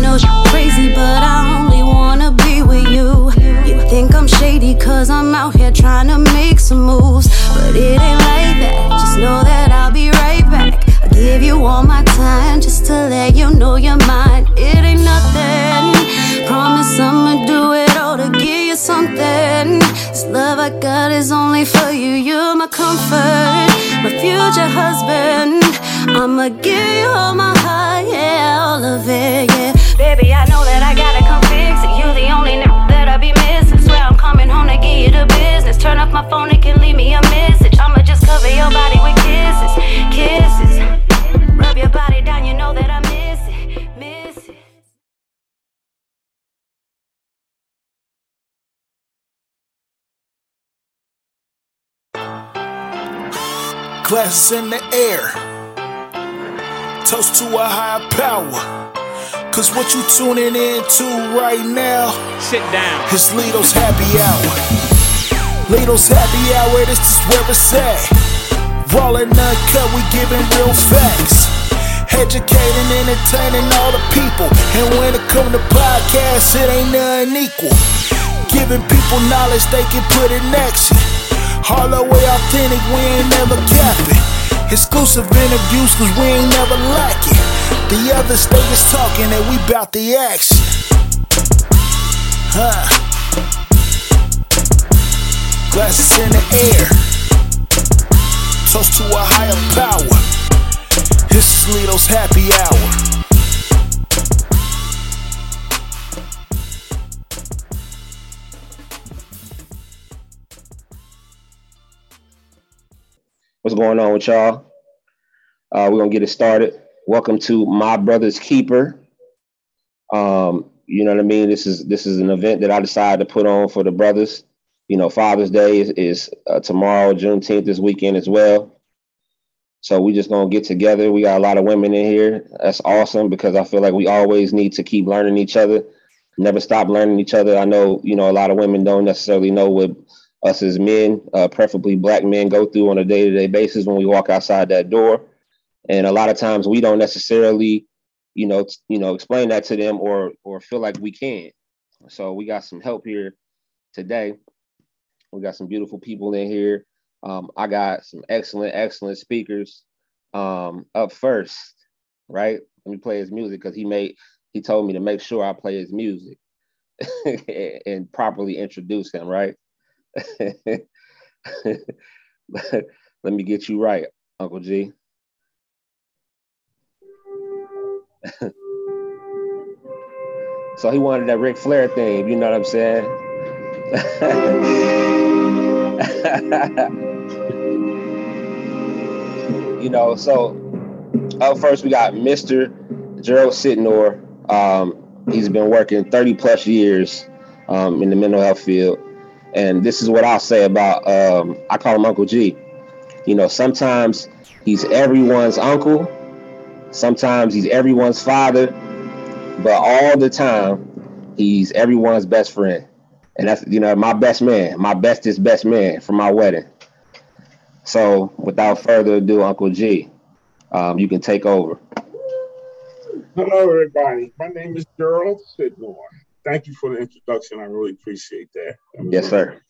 know she's crazy, but I only wanna be with you. You think I'm shady, cause I'm out here trying to make some moves. But it ain't like that, just know that I'll be right back. I give you all my time just to let you know you're mine. It ain't nothing, promise I'ma do it all to give you something. This love I got is only for you, you're my comfort, my future husband. I'ma give you all my heart, yeah, all of it, yeah. Baby, I know that I gotta come fix it. You the only nigga that I be missing. Swear I'm coming home to give you the business. Turn off my phone and can leave me a message. I'ma just cover your body with kisses, kisses. Rub your body down, you know that I miss it, miss it. Glasses in the air. Toast to a higher power. Cause what you tuning in to right now Sit down. is Lito's happy hour. Lito's happy hour, this is where it's at. Raw and uncut, we giving real facts. Educating, entertaining all the people. And when it come to podcasts, it ain't nothing equal. Giving people knowledge they can put in action. All the way authentic, we ain't never capping. Exclusive interviews, cause we ain't never lacking. The others, they just talking and we bout the action. Huh. Glasses in the air. Toast to a higher power. This is Lito's happy hour. What's going on with y'all? Uh, we're gonna get it started. Welcome to My Brother's Keeper. Um, you know what I mean? This is this is an event that I decided to put on for the brothers. You know, Father's Day is, is uh, tomorrow, Juneteenth this weekend as well. So we just gonna get together. We got a lot of women in here. That's awesome because I feel like we always need to keep learning each other. Never stop learning each other. I know, you know, a lot of women don't necessarily know what us as men, uh, preferably black men, go through on a day-to-day basis when we walk outside that door. And a lot of times we don't necessarily, you know, t- you know, explain that to them or or feel like we can. So we got some help here today. We got some beautiful people in here. Um, I got some excellent, excellent speakers. Um, up first, right? Let me play his music because he made he told me to make sure I play his music and properly introduce him, right? Let me get you right, Uncle G. so he wanted that Ric Flair thing, you know what I'm saying? you know, so up first we got Mr. Gerald Sitnor. Um, he's been working 30 plus years um, in the mental health field. And this is what I'll say about um, I call him Uncle G. You know, sometimes he's everyone's uncle, sometimes he's everyone's father, but all the time he's everyone's best friend. And that's you know my best man, my bestest best man for my wedding. So without further ado, Uncle G, um, you can take over. Hello, everybody. My name is Gerald Sidmore. Thank you for the introduction. I really appreciate that. That Yes, sir.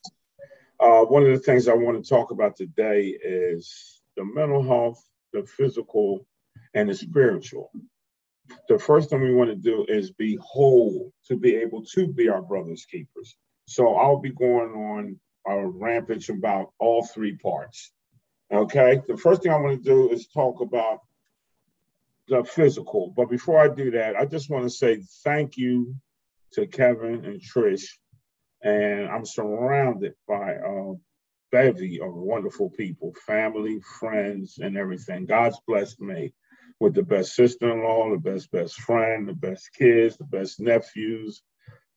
Uh, one of the things I want to talk about today is the mental health, the physical, and the spiritual. The first thing we want to do is be whole to be able to be our brother's keepers. So I'll be going on a rampage about all three parts. Okay. The first thing I want to do is talk about the physical. But before I do that, I just want to say thank you to Kevin and Trish and I'm surrounded by a bevy of wonderful people, family, friends, and everything. God's blessed me with the best sister-in-law, the best best friend, the best kids, the best nephews,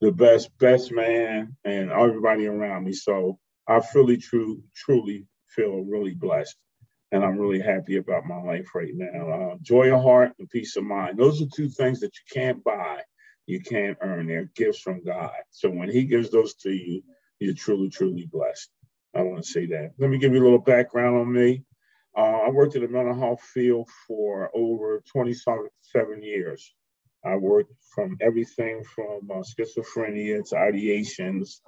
the best best man, and everybody around me. So I really, true, truly feel really blessed, and I'm really happy about my life right now. Uh, joy of heart and peace of mind. Those are two things that you can't buy you can't earn. They're gifts from God. So when He gives those to you, you're truly, truly blessed. I want to say that. Let me give you a little background on me. Uh, I worked in the mental health field for over 27 years. I worked from everything from uh, schizophrenia to ideations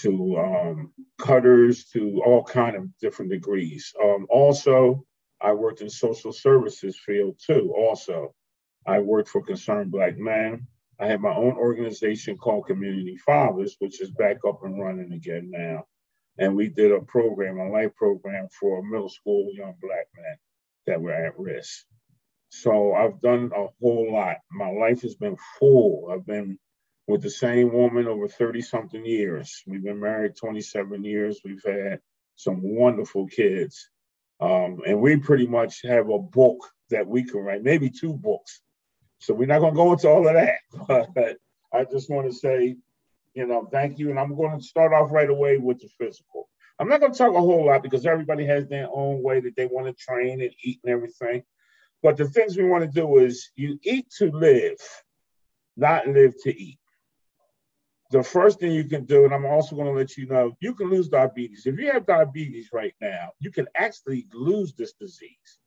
to um, cutters to all kind of different degrees. Um, also, I worked in social services field too. Also, I worked for Concerned Black Men. I have my own organization called Community Fathers, which is back up and running again now. And we did a program, a life program for middle school young black men that were at risk. So I've done a whole lot. My life has been full. I've been with the same woman over 30 something years. We've been married 27 years. We've had some wonderful kids. Um, and we pretty much have a book that we can write, maybe two books. So we're not going to go into all of that. But I just want to say, you know, thank you. And I'm going to start off right away with the physical. I'm not going to talk a whole lot because everybody has their own way that they want to train and eat and everything. But the things we want to do is you eat to live, not live to eat the first thing you can do, and I'm also going to let you know, you can lose diabetes. If you have diabetes right now, you can actually lose this disease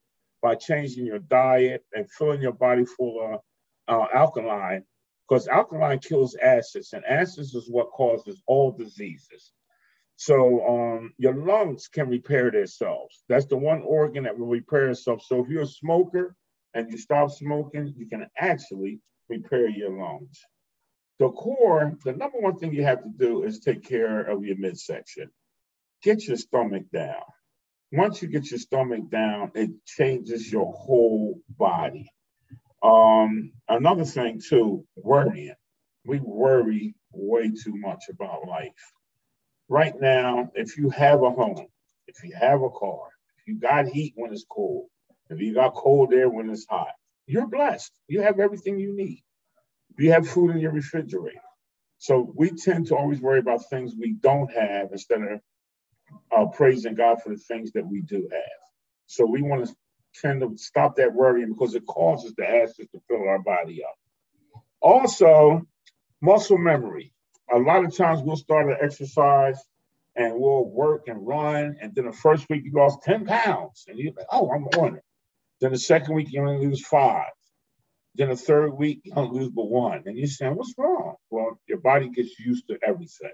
by changing your diet and filling your body full of uh, alkaline, because alkaline kills acids, and acids is what causes all diseases. So um, your lungs can repair themselves. That's the one organ that will repair itself. So if you're a smoker and you stop smoking, you can actually repair your lungs. The core, the number one thing you have to do is take care of your midsection. Get your stomach down. Once you get your stomach down, it changes your whole body. Um, another thing too, worrying. We worry way too much about life. Right now, if you have a home, if you have a car, if you got heat when it's cold, if you got cold air when it's hot, you're blessed. You have everything you need you have food in your refrigerator. So we tend to always worry about things we don't have instead of uh, praising God for the things that we do have. So we want to tend to stop that worrying because it causes the acids to fill our body up. Also, muscle memory. A lot of times we'll start an exercise and we'll work and run, and then the first week you lost 10 pounds, and you're like, oh, I'm on it. Then the second week you only lose five. Then the third week, you don't lose but one. And you're saying, what's wrong? Well, your body gets used to everything.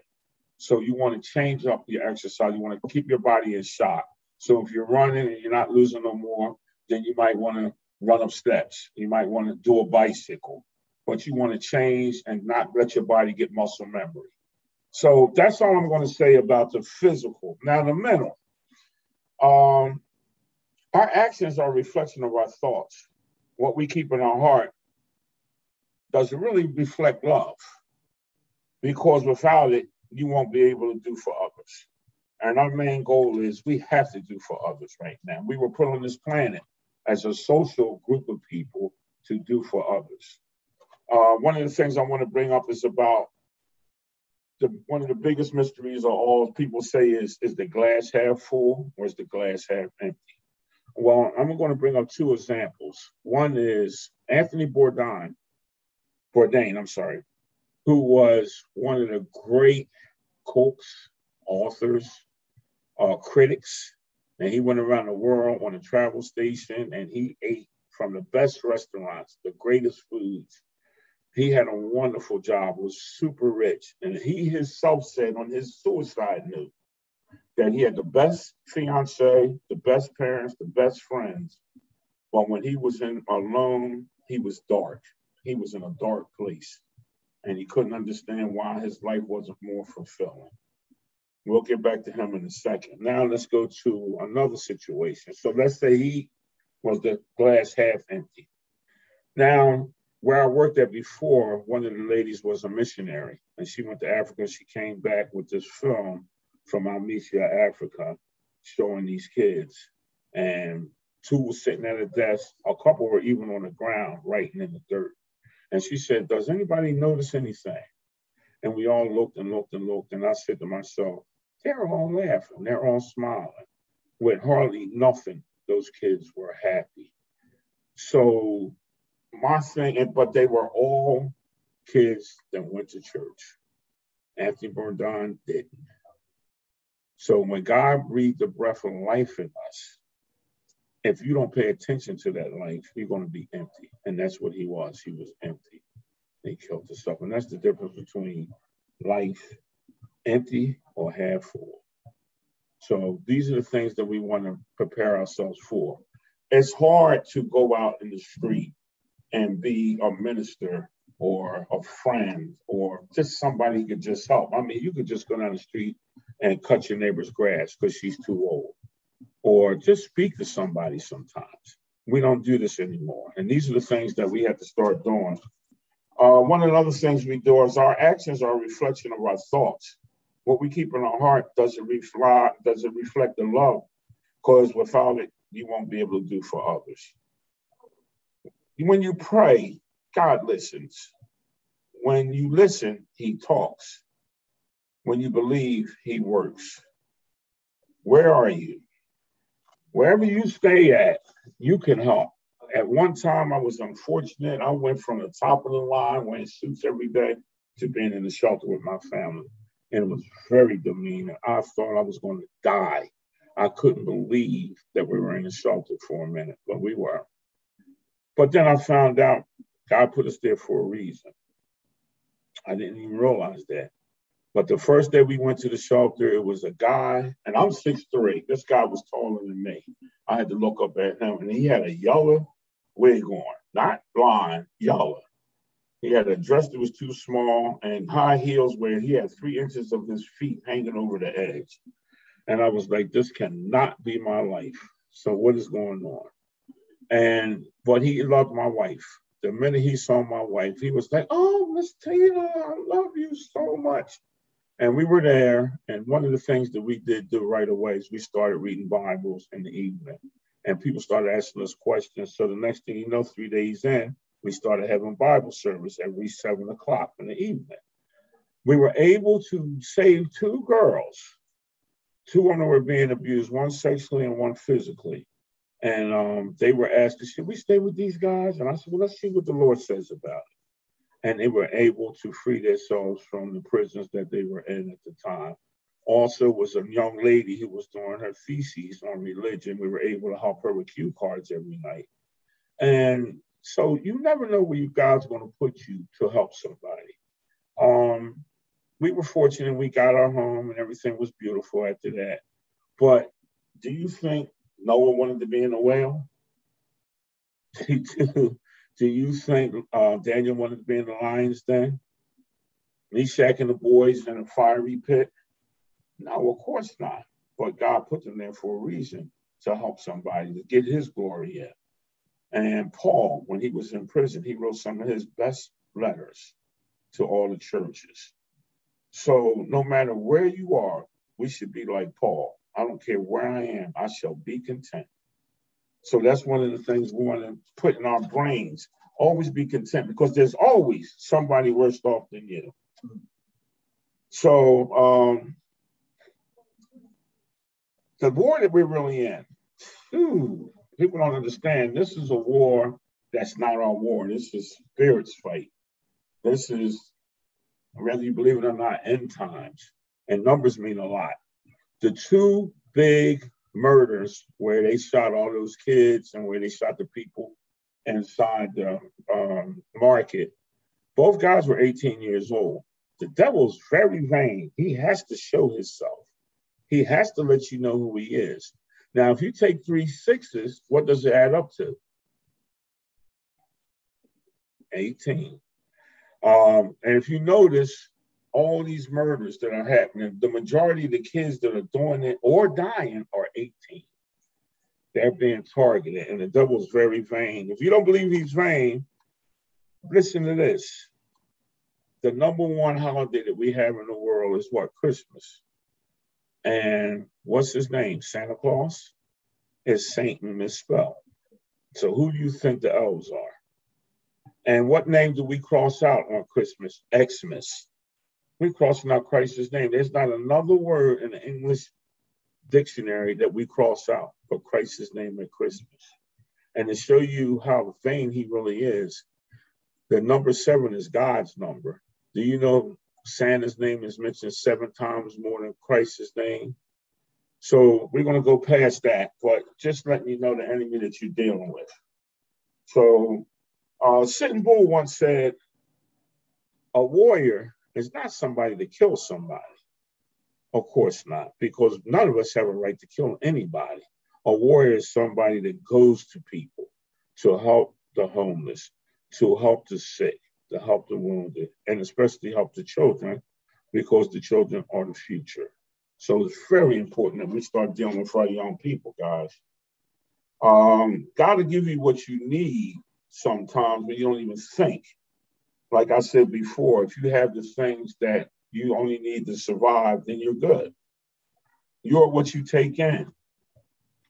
So you want to change up your exercise. You want to keep your body in shock. So if you're running and you're not losing no more, then you might want to run up steps. You might want to do a bicycle, but you want to change and not let your body get muscle memory. So that's all I'm going to say about the physical. Now the mental. Um, our actions are a reflection of our thoughts what we keep in our heart doesn't really reflect love because without it, you won't be able to do for others. And our main goal is we have to do for others right now. We were put on this planet as a social group of people to do for others. Uh, one of the things I want to bring up is about the, one of the biggest mysteries of all people say is is the glass half full or is the glass half empty? Well, I'm going to bring up two examples. One is Anthony Bourdain, Bourdain, I'm sorry, who was one of the great cooks, authors, uh, critics, and he went around the world on a travel station and he ate from the best restaurants, the greatest foods. He had a wonderful job, was super rich, and he himself said on his suicide note that he had the best fiance, the best parents, the best friends. But when he was in alone, he was dark. He was in a dark place. And he couldn't understand why his life wasn't more fulfilling. We'll get back to him in a second. Now let's go to another situation. So let's say he was the glass half empty. Now, where I worked at before, one of the ladies was a missionary and she went to Africa. She came back with this film from Amicia, Africa, showing these kids. And two were sitting at a desk, a couple were even on the ground writing in the dirt. And she said, Does anybody notice anything? And we all looked and looked and looked. And I said to myself, They're all laughing, they're all smiling. With hardly nothing, those kids were happy. So my thing, but they were all kids that went to church. Anthony Bourdain didn't. So when God breathed the breath of life in us, if you don't pay attention to that life, you're going to be empty. And that's what he was. He was empty. He killed himself. And that's the difference between life empty or half full. So these are the things that we want to prepare ourselves for. It's hard to go out in the street and be a minister or a friend or just somebody who could just help. I mean, you could just go down the street and cut your neighbor's grass because she's too old, or just speak to somebody sometimes. We don't do this anymore. And these are the things that we have to start doing. Uh, one of the other things we do is our actions are a reflection of our thoughts. What we keep in our heart doesn't reflect doesn't reflect the love, because without it, you won't be able to do for others. When you pray, God listens. When you listen, He talks. When you believe, He works. Where are you? Wherever you stay at, you can help. At one time, I was unfortunate. I went from the top of the line, wearing suits every day, to being in the shelter with my family. And it was very demeaning. I thought I was going to die. I couldn't believe that we were in the shelter for a minute, but we were. But then I found out God put us there for a reason. I didn't even realize that. But the first day we went to the shelter, it was a guy, and I'm 6'3. This guy was taller than me. I had to look up at him, and he had a yellow wig on, not blonde, yellow. He had a dress that was too small and high heels where he had three inches of his feet hanging over the edge. And I was like, this cannot be my life. So what is going on? And but he loved my wife. The minute he saw my wife, he was like, "Oh, Miss Tina, I love you so much." And we were there, and one of the things that we did do right away is we started reading Bibles in the evening, and people started asking us questions. So the next thing you know, three days in, we started having Bible service every seven o'clock in the evening. We were able to save two girls. Two of them were being abused, one sexually and one physically. And um, they were asked, should we stay with these guys? And I said, well, let's see what the Lord says about it. And they were able to free themselves from the prisons that they were in at the time. Also was a young lady who was doing her theses on religion. We were able to help her with cue cards every night. And so you never know where God's going to put you to help somebody. Um, we were fortunate we got our home and everything was beautiful after that. But do you think Noah wanted to be in a whale? do, you think uh, Daniel wanted to be in the lion's den? Meshach and the boys in a fiery pit? No, of course not. But God put them there for a reason to help somebody, to get his glory in. And Paul, when he was in prison, he wrote some of his best letters to all the churches. So no matter where you are, we should be like Paul. I don't care where I am, I shall be content. So that's one of the things we want to put in our brains. Always be content because there's always somebody worse off than you. So um, the war that we're really in, people don't understand this is a war that's not our war. This is spirits fight. This is, whether you believe it or not, end times. And numbers mean a lot the two big murders where they shot all those kids and where they shot the people inside the um, market, both guys were 18 years old. The devil's very vain. He has to show himself. He has to let you know who he is. Now, if you take three sixes, what does it add up to? 18. Um, and if you notice, all these murders that are happening, the majority of the kids that are doing it or dying are 18. They're being targeted, and the devil's very vain. If you don't believe he's vain, listen to this. The number one holiday that we have in the world is what? Christmas. And what's his name? Santa Claus? Is Satan misspelled. So who do you think the elves are? And what name do we cross out on Christmas? Xmas we're crossing out Christ's name. There's not another word in the English dictionary that we cross out for Christ's name at Christmas. And to show you how vain he really is, the number seven is God's number. Do you know Santa's name is mentioned seven times more than Christ's name? So we're going to go past that, but just letting you know the enemy that you're dealing with. So uh, Sitting Bull once said, a warrior is not somebody to kill somebody. Of course not, because none of us have a right to kill anybody. A warrior is somebody that goes to people to help the homeless, to help the sick, to help the wounded, and especially help the children, because the children are the future. So it's very important that we start dealing with our young people, guys. Um, God will give you what you need sometimes, but you don't even think. Like I said before, if you have the things that you only need to survive, then you're good. You're what you take in.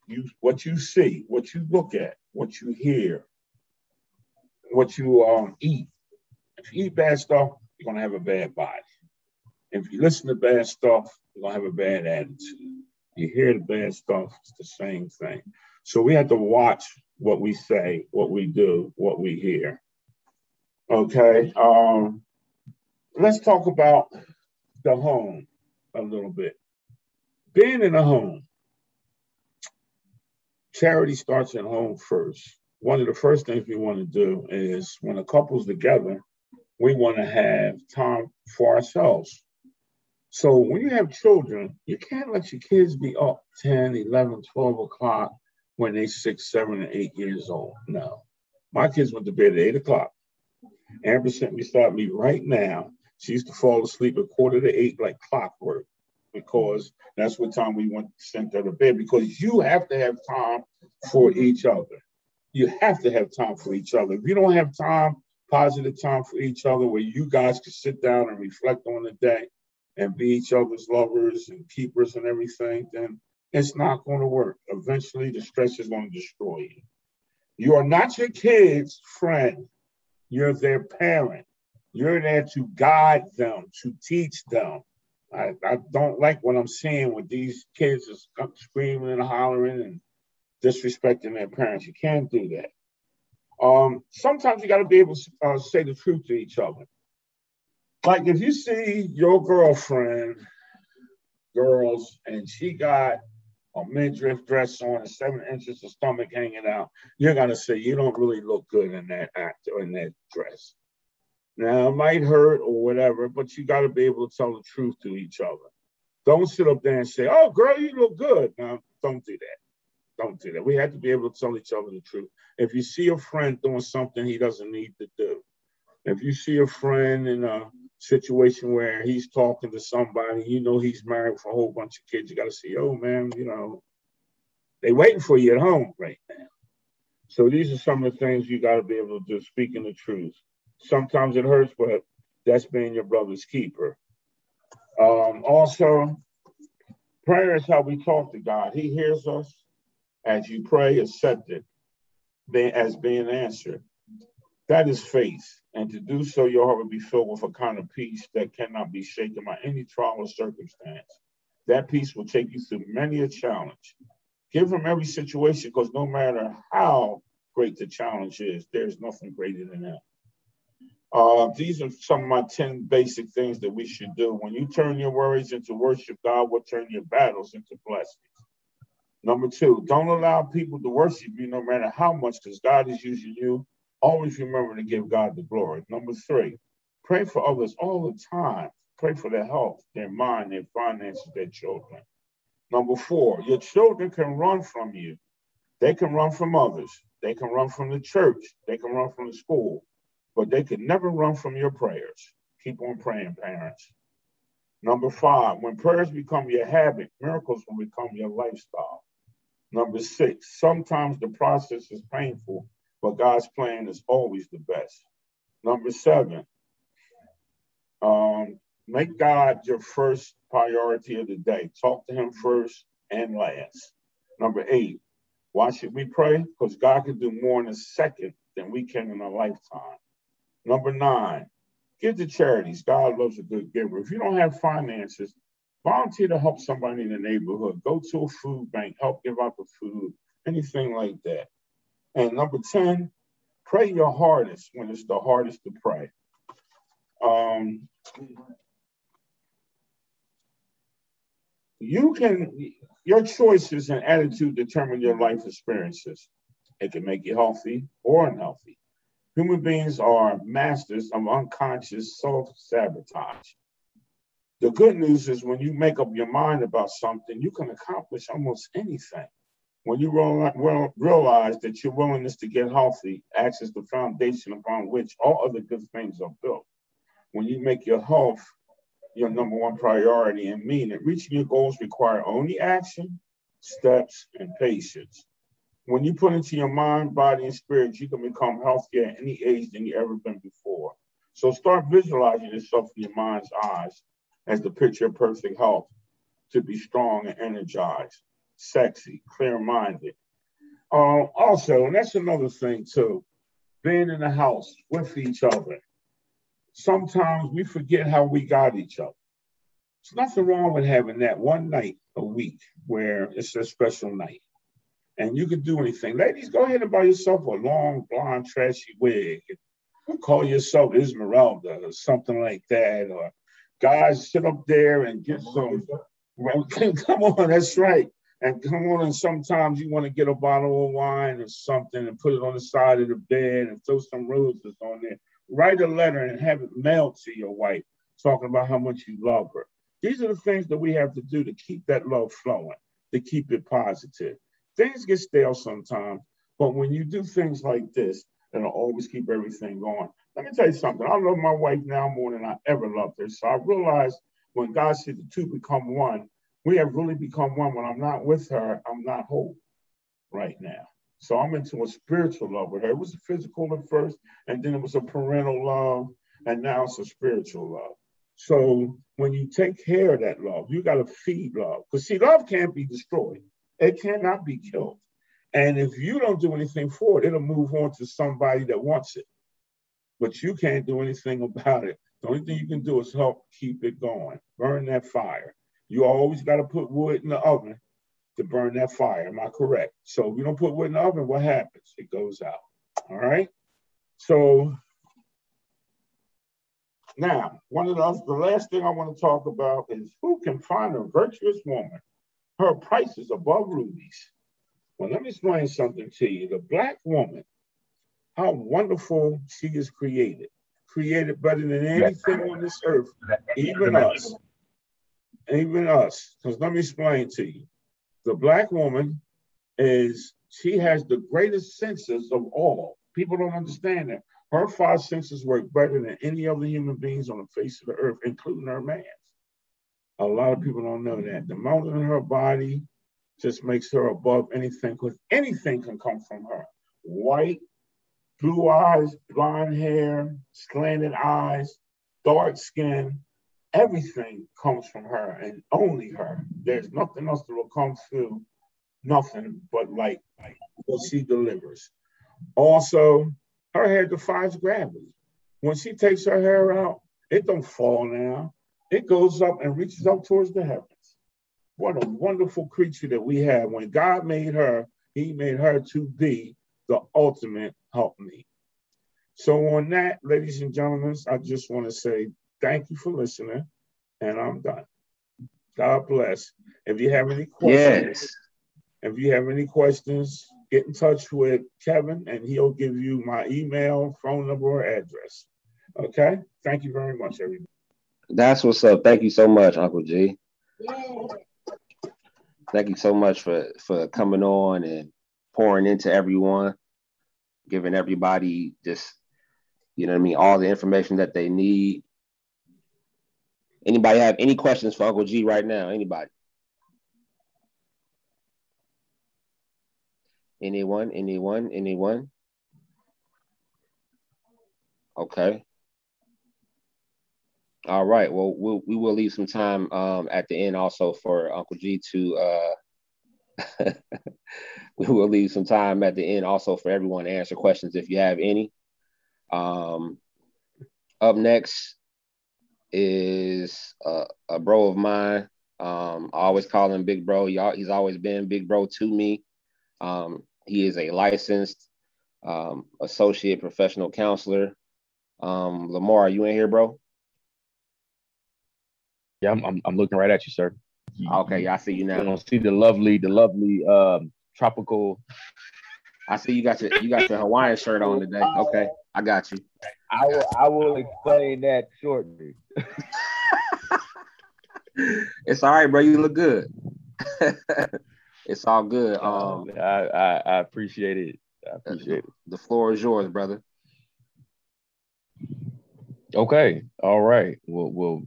You what you see, what you look at, what you hear, what you um, eat. If you eat bad stuff, you're gonna have a bad body. If you listen to bad stuff, you're gonna have a bad attitude. You hear the bad stuff, it's the same thing. So we have to watch what we say, what we do, what we hear. Okay. Um, let's talk about the home a little bit. Being in a home, charity starts at home first. One of the first things we want to do is when a couple's together, we want to have time for ourselves. So when you have children, you can't let your kids be up 10, 11, 12 o'clock when they're six, seven, and eight years old. No. My kids went to bed at eight o'clock. Amber sent me start me right now she used to fall asleep at quarter to eight like clockwork because that's what time we went sent her to bed because you have to have time for each other. You have to have time for each other. If you don't have time, positive time for each other where you guys can sit down and reflect on the day and be each other's lovers and keepers and everything, then it's not going to work. Eventually, the stress is going to destroy you. You are not your kid's friend. You're their parent. You're there to guide them, to teach them. I, I don't like what I'm seeing with these kids screaming and hollering and disrespecting their parents. You can't do that. Um, sometimes you got to be able to uh, say the truth to each other. Like if you see your girlfriend, girls, and she got a midriff dress on and seven inches of stomach hanging out, you're gonna say you don't really look good in that act or in that dress. Now, it might hurt or whatever, but you got to be able to tell the truth to each other. Don't sit up there and say, oh, girl, you look good. Now, don't do that. Don't do that. We have to be able to tell each other the truth. If you see a friend doing something he doesn't need to do, if you see a friend in a situation where he's talking to somebody, you know he's married for a whole bunch of kids, you got to say, oh, man, you know, they waiting for you at home right now. So these are some of the things you got to be able to do, speaking the truth. Sometimes it hurts, but that's being your brother's keeper. Um, also, prayer is how we talk to God. He hears us as you pray, accept it as being answered. That is faith. And to do so, your heart will be filled with a kind of peace that cannot be shaken by any trial or circumstance. That peace will take you through many a challenge. Give him every situation because no matter how great the challenge is, there's nothing greater than that. Uh, these are some of my 10 basic things that we should do. When you turn your worries into worship, God will turn your battles into blessings. Number two, don't allow people to worship you no matter how much, because God is using you. Always remember to give God the glory. Number three, pray for others all the time. Pray for their health, their mind, their finances, their children. Number four, your children can run from you. They can run from others. They can run from the church. They can run from the school but they can never run from your prayers. Keep on praying, parents. Number five, when prayers become your habit, miracles will become your lifestyle. Number six, sometimes the process is painful, but God's plan is always the best. Number seven, um, make God your first priority of the day. Talk to Him first and last. Number eight, why should we pray? Because God can do more in a second than we can in a lifetime. Number nine, give to charities. God loves a good giver. If you don't have finances, volunteer to help somebody in the neighborhood. Go to a food bank, help give out the food, anything like that. And number 10, pray your hardest when it's the hardest to pray. Um, you can your choices and attitude determine your life experiences. It can make you healthy or unhealthy. Human beings are masters of unconscious self sabotage. The good news is when you make up your mind about something, you can accomplish almost anything. When you realize that your willingness to get healthy acts as the foundation upon which all other good things are built. When you make your health your number one priority and mean that Reaching your goals require only action, steps, and patience. When you put into your mind, body, and spirit, you can become healthier at any age than you ever been before. So start visualizing yourself in your mind's eyes as the picture of perfect health to be strong and energized, sexy, clear-minded. Uh, also, and that's another thing too, being in the house with each other, sometimes we forget how we got each other. There's nothing wrong with having that one night a week where it's a special night and you can do anything. Ladies, go ahead and buy yourself a long, blonde, trashy wig. Call yourself Esmeralda or something like that. Or guys, sit up there and get some. come on, that's right. And come on, and sometimes you want to get a bottle of wine or something and put it on the side of the bed and throw some roses on there write a letter and have it mailed to your wife talking about how much you love her. These are the things that we have to do to keep that love flowing, to keep it positive. Things get stale sometimes, but when you do things like this, it'll always keep everything going. Let me tell you something. I love my wife now more than I ever loved her. So I realized when God said the two become one, we have really become one. When I'm not with her, I'm not whole right now. So I'm into a spiritual love with her. It was physical at first, and then it was a parental love, and now it's a spiritual love. So when you take care of that love, you got to feed love. Because see, love can't be destroyed. It cannot be killed. And if you don't do anything for it, it'll move on to somebody that wants it. But you can't do anything about it. The only thing you can do is help keep it going, burn that fire. You always got to put wood in the oven to burn that fire. Am I correct? So if you don't put wood in the oven, what happens? It goes out. All right. So now, one of the, the last thing I want to talk about is who can find a virtuous woman? Her price is above rubies. Well, let me explain something to you. The black woman, how wonderful she is created, created better than anything on this earth, even us. Even us. Because let me explain to you the black woman is she has the greatest senses of all. People don't understand that. Her five senses work better than any other human beings on the face of the earth, including her man. A lot of people don't know that. The mountain in her body just makes her above anything, because anything can come from her. White, blue eyes, blonde hair, slanted eyes, dark skin, everything comes from her and only her. There's nothing else that will come through, nothing but like what she delivers. Also, her hair defies gravity. When she takes her hair out, it don't fall now. It goes up and reaches up towards the heavens. What a wonderful creature that we have. When God made her, he made her to be the ultimate helpmeet. So on that, ladies and gentlemen, I just want to say Thank you for listening, and I'm done. God bless. If you have any questions, yes. if you have any questions, get in touch with Kevin, and he'll give you my email, phone number, or address. Okay. Thank you very much, everybody. That's what's up. Thank you so much, Uncle G. Thank you so much for for coming on and pouring into everyone, giving everybody just you know I mean all the information that they need Anybody have any questions for Uncle G right now? Anybody? Anyone? Anyone? Anyone? Okay. All right. Well, we'll we will leave some time um, at the end also for Uncle G to. Uh, we will leave some time at the end also for everyone to answer questions if you have any. Um, up next, is a, a bro of mine. Um, I always call him Big Bro. He, he's always been Big Bro to me. Um, he is a licensed um, associate professional counselor. Um, Lamar, are you in here, bro? Yeah, I'm, I'm, I'm looking right at you, sir. Okay, I see you now. You don't see the lovely, the lovely um, tropical. I see you got your you got your Hawaiian shirt on today. Okay, I got you. I will I will explain that shortly. it's all right, bro. You look good. it's all good. Um, I, I, I appreciate it. I appreciate it. The floor is yours, brother. Okay. All right. Well, well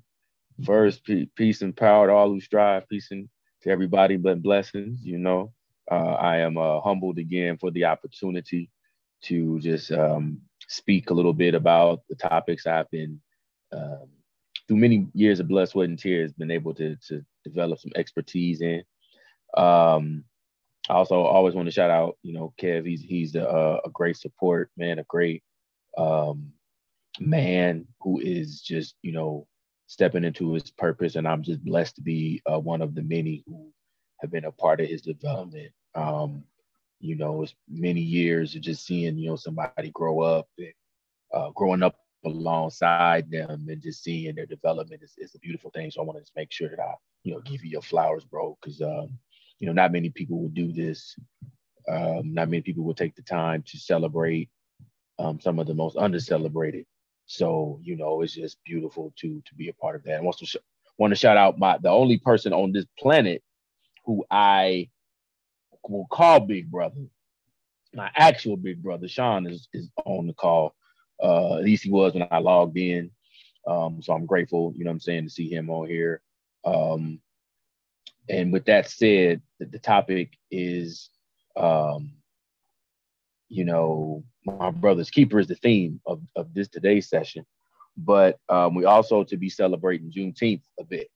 first, peace and power to all who strive. Peace and to everybody, but blessings. You know, uh, I am uh, humbled again for the opportunity to just um, speak a little bit about the topics I've been um, through many years of blood, sweat, and tears, been able to to develop some expertise in. Um, I also always want to shout out, you know, Kev. He's he's a, a great support man, a great um, man who is just you know stepping into his purpose, and I'm just blessed to be uh, one of the many who have been a part of his development. Um, you know, it's many years of just seeing you know somebody grow up and uh, growing up alongside them and just seeing their development is, is a beautiful thing. So I want to just make sure that I, you know, give you your flowers, bro, because um, you know, not many people will do this. Um, not many people will take the time to celebrate um, some of the most under-celebrated. So you know, it's just beautiful to to be a part of that. And also sh- want to shout out my the only person on this planet who I will call Big Brother. My actual big brother, Sean, is is on the call. Uh, at least he was when I logged in. Um, so I'm grateful, you know I'm saying, to see him on here. Um, and with that said, the, the topic is, um, you know, my brother's keeper is the theme of, of this today's session. But um, we also to be celebrating Juneteenth a bit.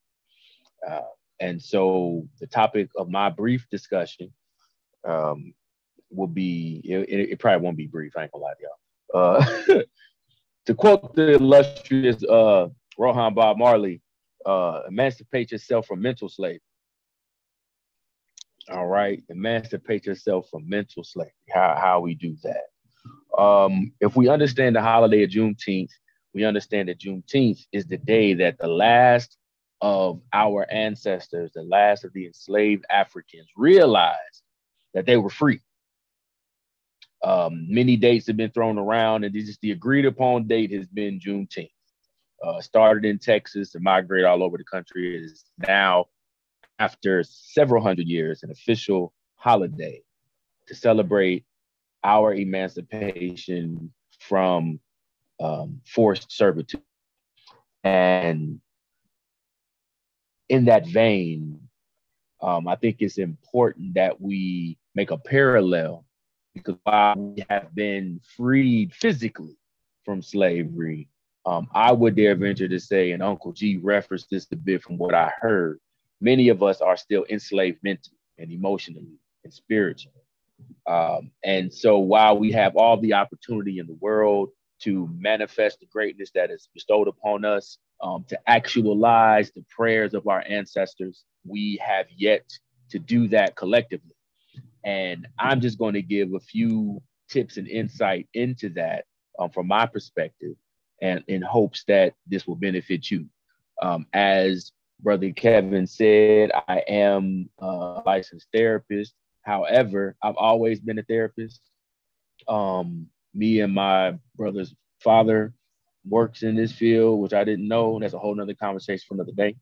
Uh, and so the topic of my brief discussion um, will be, it, it, probably won't be brief, I ain't gonna lie to y'all. Uh, to quote the illustrious uh, Rohan Bob Marley, uh, emancipate yourself from mental slavery. All right, emancipate yourself from mental slavery. How how we do that? Um, if we understand the holiday of Juneteenth, we understand that Juneteenth is the day that the last of our ancestors, the last of the enslaved Africans, realized that they were free. Um, many dates have been thrown around, and this is the agreed upon date has been Juneteenth. Uh, started in Texas and migrated all over the country. It is now after several hundred years, an official holiday to celebrate our emancipation from um, forced servitude. And in that vein, um, I think it's important that we make a parallel because while we have been freed physically from slavery, um, I would dare venture to say, and Uncle G referenced this a bit from what I heard, many of us are still enslaved mentally and emotionally and spiritually. Um, and so while we have all the opportunity in the world to manifest the greatness that is bestowed upon us, um, to actualize the prayers of our ancestors, we have yet to do that collectively. And I'm just going to give a few tips and insight into that um, from my perspective and in hopes that this will benefit you. Um, as Brother Kevin said, I am a licensed therapist. However, I've always been a therapist. Um, me and my brother's father works in this field, which I didn't know. That's a whole nother conversation for another day.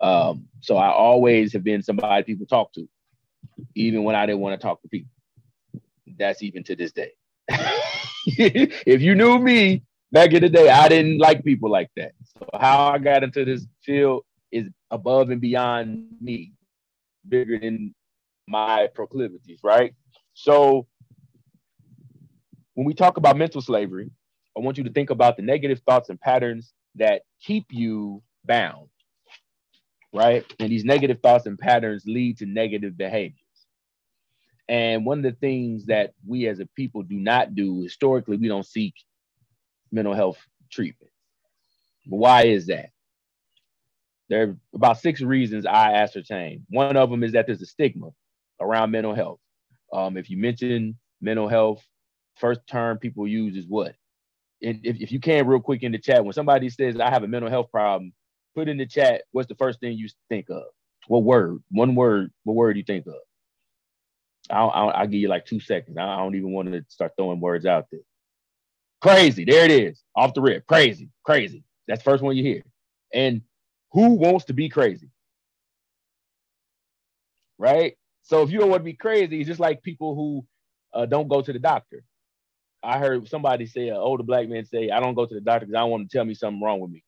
Um, so I always have been somebody people talk to, even when I didn't want to talk to people. That's even to this day. if you knew me, back in the day, I didn't like people like that. So how I got into this field is above and beyond me, bigger than my proclivities, right? So when we talk about mental slavery, I want you to think about the negative thoughts and patterns that keep you bound, right? And these negative thoughts and patterns lead to negative behaviors. And one of the things that we as a people do not do historically, we don't seek mental health treatment. But why is that? There are about six reasons I ascertain. One of them is that there's a stigma around mental health. Um, if you mention mental health, first term people use is what? And if, if you can, real quick in the chat, when somebody says, I have a mental health problem, put in the chat, what's the first thing you think of? What word? One word. What word do you think of? I'll, I'll, I'll give you like two seconds. I don't even want to start throwing words out there. Crazy. There it is. Off the rip. Crazy. Crazy. That's the first one you hear. And who wants to be crazy? Right? So if you don't want to be crazy, it's just like people who uh, don't go to the doctor. I heard somebody say, an older black man say, I don't go to the doctor because I don't want to tell me something wrong with me.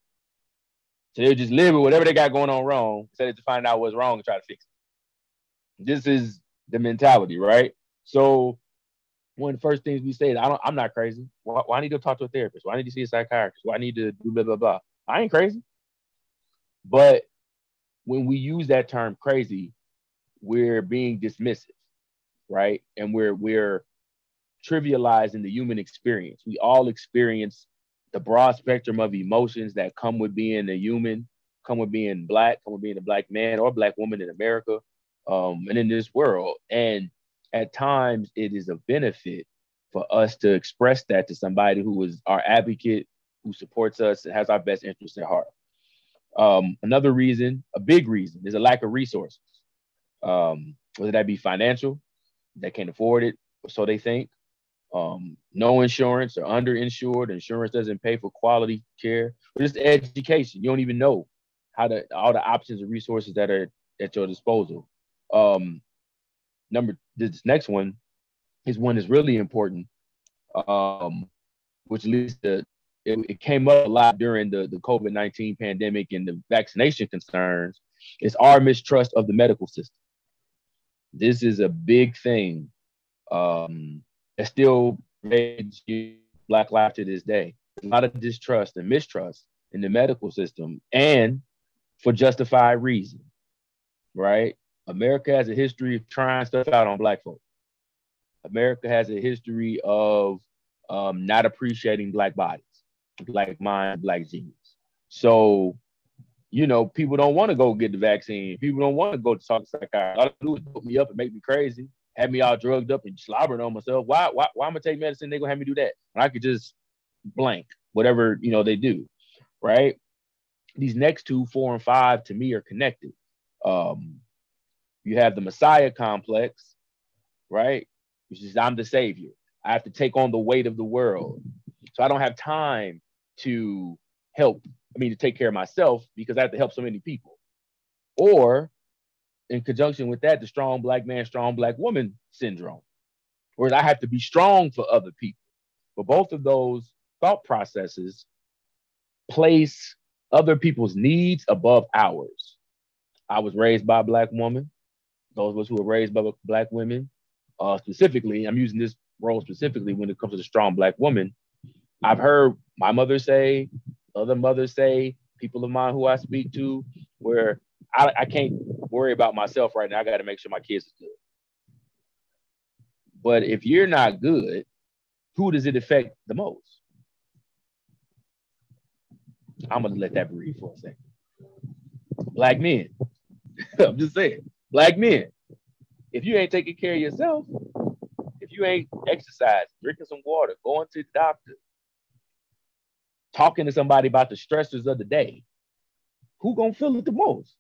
So they'll just live with whatever they got going on wrong instead of to find out what's wrong and try to fix it. This is the mentality, right? So one of the first things we say is, I don't, I'm not crazy. Why, why I need to talk to a therapist? Why I need to see a psychiatrist? Why I need to do blah, blah, blah. I ain't crazy. But when we use that term crazy, we're being dismissive, right? And we're we're trivializing the human experience. We all experience the broad spectrum of emotions that come with being a human, come with being black, come with being a black man or black woman in America, um, and in this world. And at times, it is a benefit for us to express that to somebody who is our advocate, who supports us, and has our best interests at heart. Um, another reason, a big reason, is a lack of resources. Um, whether that be financial, they can't afford it, so they think. Um, no insurance or underinsured. Insurance doesn't pay for quality care. Or just education. You don't even know how to all the options and resources that are at your disposal. Um, number this next one is one that's really important, um, which leads to it, it, came up a lot during the, the COVID 19 pandemic and the vaccination concerns. It's our mistrust of the medical system. This is a big thing um, that still raises Black life to this day. A lot of distrust and mistrust in the medical system and for justified reason, right? America has a history of trying stuff out on Black folks. America has a history of um, not appreciating Black bodies, Black minds, Black genius. So you know, people don't want to go get the vaccine. People don't want to go to talk to psychiatrist. All they do is put me up and make me crazy, have me all drugged up and slobbering on myself. Why, why, why am I take medicine? They gonna have me do that. And I could just blank whatever you know they do, right? These next two, four and five, to me are connected. Um, you have the Messiah complex, right? Which is I'm the savior. I have to take on the weight of the world, so I don't have time to help I mean, to take care of myself because I have to help so many people. Or in conjunction with that, the strong black man, strong black woman syndrome, where I have to be strong for other people. But both of those thought processes place other people's needs above ours. I was raised by a black woman. Those of us who were raised by black women, uh, specifically, I'm using this role specifically when it comes to the strong black woman. I've heard my mother say, other mothers say, people of mine who I speak to, where I, I can't worry about myself right now. I got to make sure my kids are good. But if you're not good, who does it affect the most? I'm gonna let that breathe for a second. Black men. I'm just saying, black men. If you ain't taking care of yourself, if you ain't exercising, drinking some water, going to the doctor, talking to somebody about the stressors of the day, who gonna feel it the most?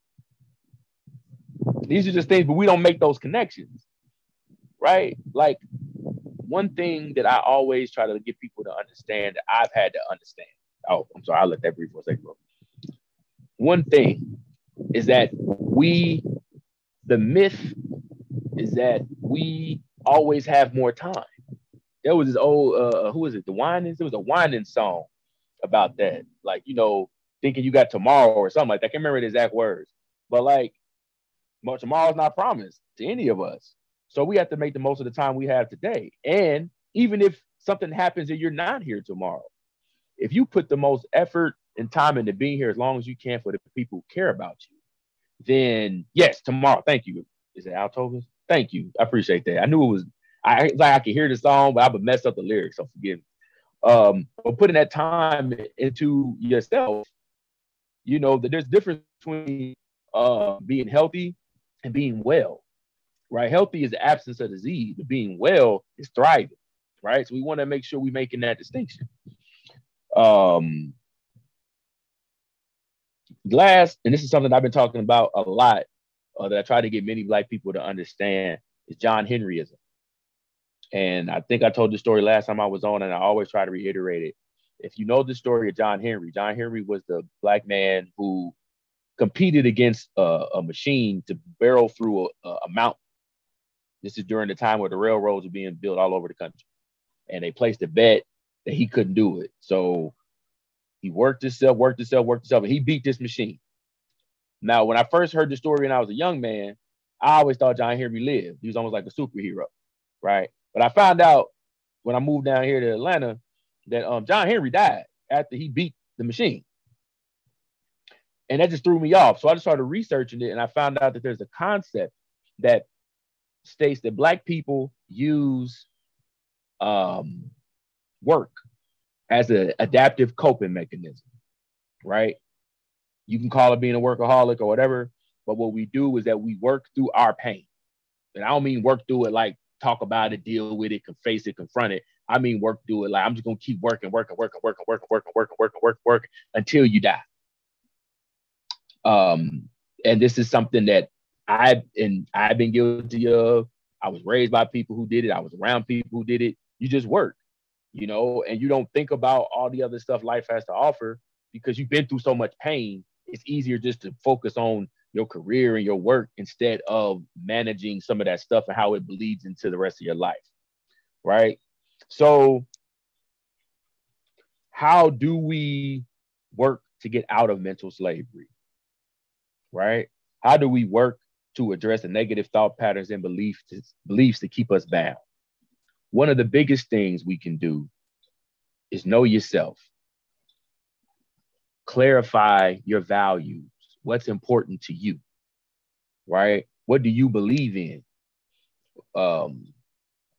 These are just things, but we don't make those connections, right? Like one thing that I always try to get people to understand that I've had to understand. Oh, I'm sorry, I'll let that breathe for a second, bro. One thing is that we, the myth is that we always have more time. There was this old, uh, who is it? The Winans. It was a Winan song about that. Like, you know, thinking you got tomorrow or something like that. I can't remember the exact words. But like tomorrow's not promised to any of us. So we have to make the most of the time we have today. And even if something happens and you're not here tomorrow, if you put the most effort and time into being here as long as you can for the people who care about you, then yes, tomorrow. Thank you. Is it Altovas? Thank you. I appreciate that. I knew it was. I like I could hear the song, but I would mess up the lyrics. So forgive me um, but putting that time into yourself, you know that there's difference between uh, being healthy and being well, right? Healthy is the absence of disease, but being well is thriving, right? So we want to make sure we're making that distinction. Um, last, and this is something I've been talking about a lot uh, that I try to get many black people to understand is John Henryism. And I think I told the story last time I was on, and I always try to reiterate it. If you know the story of John Henry, John Henry was the black man who competed against a, a machine to barrel through a, a mountain. This is during the time where the railroads were being built all over the country. And they placed a bet that he couldn't do it. So he worked himself, worked himself, worked himself, and he beat this machine. Now, when I first heard the story and I was a young man, I always thought John Henry lived. He was almost like a superhero, right? But I found out when I moved down here to Atlanta that um, John Henry died after he beat the machine. And that just threw me off. So I just started researching it and I found out that there's a concept that states that Black people use um, work as an adaptive coping mechanism, right? You can call it being a workaholic or whatever, but what we do is that we work through our pain. And I don't mean work through it like talk about it, deal with it, can face it, confront it. I mean work do it like I'm just gonna keep working, working, working, working, working, working, working, working, working, working until you die. Um, and this is something that I've and I've been guilty of. I was raised by people who did it. I was around people who did it. You just work, you know, and you don't think about all the other stuff life has to offer because you've been through so much pain. It's easier just to focus on your career and your work instead of managing some of that stuff and how it bleeds into the rest of your life. Right. So, how do we work to get out of mental slavery? Right. How do we work to address the negative thought patterns and beliefs to, beliefs to keep us bound? One of the biggest things we can do is know yourself, clarify your values, what's important to you, right? What do you believe in? Um,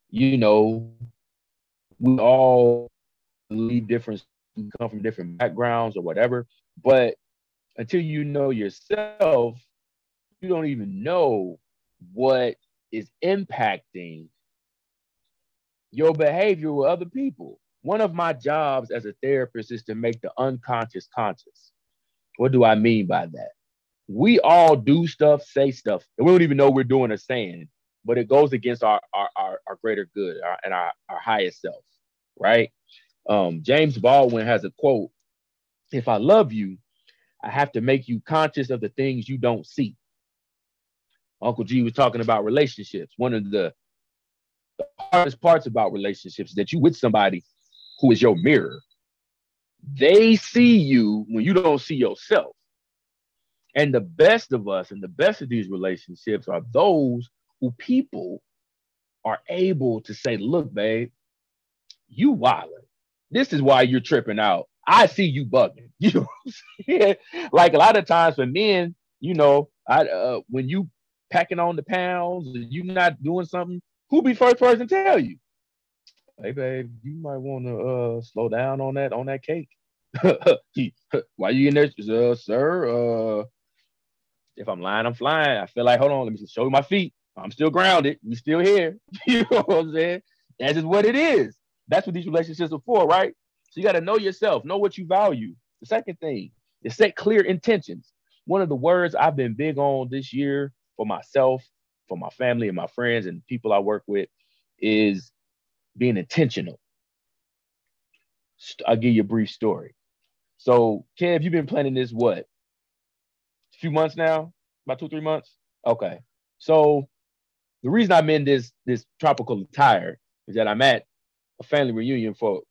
you know, we all believe different, come from different backgrounds or whatever, but until you know yourself, you don't even know what is impacting your behavior with other people. One of my jobs as a therapist is to make the unconscious conscious. What do I mean by that? We all do stuff, say stuff, and we don't even know we're doing or saying, but it goes against our our, our, our greater good our, and our, our highest self, right? Um, James Baldwin has a quote If I love you, I have to make you conscious of the things you don't see. Uncle G was talking about relationships. One of the, the hardest parts about relationships is that you with somebody who is your mirror they see you when you don't see yourself. And the best of us and the best of these relationships are those who people are able to say, look, babe, you wildin'. This is why you're tripping out. I see you bugging. You know Like a lot of times for men, you know, I uh, when you packing on the pounds, you not doing something, who be first person to tell you? Hey babe, you might want to uh slow down on that on that cake. Why you in there, uh, sir? Uh, if I'm lying, I'm flying. I feel like, hold on, let me show you my feet. I'm still grounded. We still here. you know what I'm saying? That's just what it is. That's what these relationships are for, right? So you got to know yourself, know what you value. The second thing is set clear intentions. One of the words I've been big on this year for myself, for my family and my friends and people I work with is being intentional. I'll give you a brief story. So, Kev, you've been planning this what? A few months now? About two, three months? Okay. So the reason I'm in this this tropical attire is that I'm at a family reunion for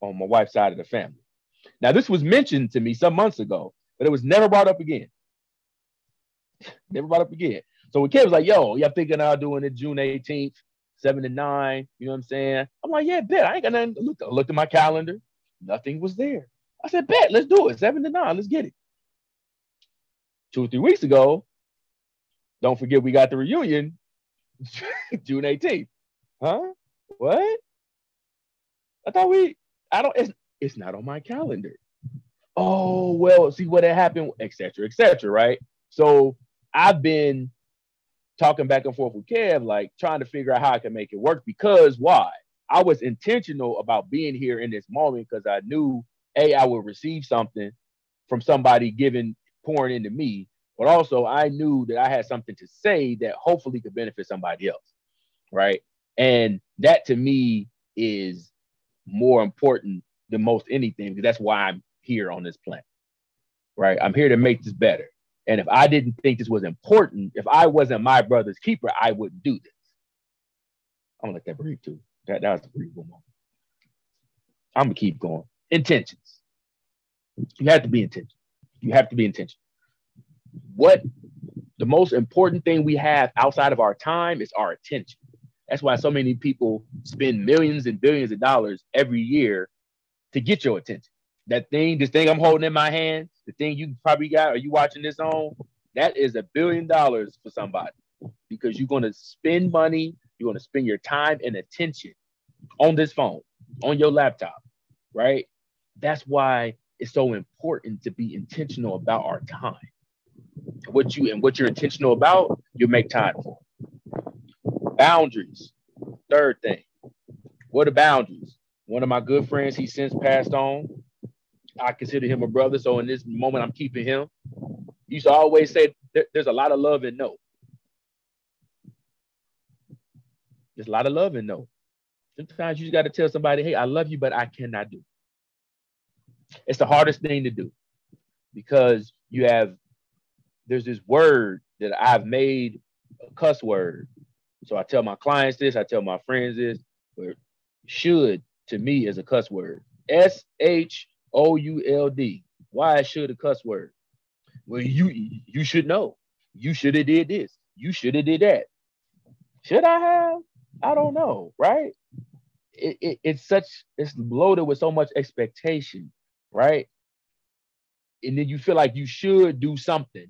on my wife's side of the family. Now, this was mentioned to me some months ago, but it was never brought up again. never brought up again. So when Kev was like, yo, y'all thinking I'll doing it June 18th seven to nine. You know what I'm saying? I'm like, yeah, bet. I ain't got nothing look. I looked at my calendar. Nothing was there. I said, bet, let's do it. Seven to nine, let's get it. Two or three weeks ago, don't forget we got the reunion, June 18th. Huh? What? I thought we, I don't, it's, it's not on my calendar. Oh, well, see what had happened, etc., etc. right? So I've been talking back and forth with Kev, like trying to figure out how I can make it work. Because why? I was intentional about being here in this moment because I knew a I would receive something from somebody giving pouring into me, but also I knew that I had something to say that hopefully could benefit somebody else. Right. And that to me is more important than most anything because that's why I'm here on this planet. Right. I'm here to make this better. And if I didn't think this was important, if I wasn't my brother's keeper, I wouldn't do this. I'm gonna let that breathe too. That, that was a breathable moment. I'm gonna keep going. Intentions. You have to be intentional. You have to be intentional. What the most important thing we have outside of our time is our attention. That's why so many people spend millions and billions of dollars every year to get your attention. That thing, this thing I'm holding in my hand, the thing you probably got, are you watching this on? That is a billion dollars for somebody because you're going to spend money, you're going to spend your time and attention on this phone, on your laptop, right? That's why it's so important to be intentional about our time. What you and what you're intentional about, you make time for. Boundaries. Third thing. What are boundaries? One of my good friends, he since passed on. I consider him a brother. So in this moment, I'm keeping him. He used to always say there's a lot of love in no. There's a lot of love in no. Sometimes you just got to tell somebody, hey, I love you, but I cannot do. It's the hardest thing to do because you have, there's this word that I've made a cuss word. So I tell my clients this, I tell my friends this, but should to me is a cuss word. S H O U L D. Why should a cuss word? Well, you you should know. You should have did this. You should have did that. Should I have? I don't know, right? It, it, it's such it's loaded with so much expectation, right? And then you feel like you should do something,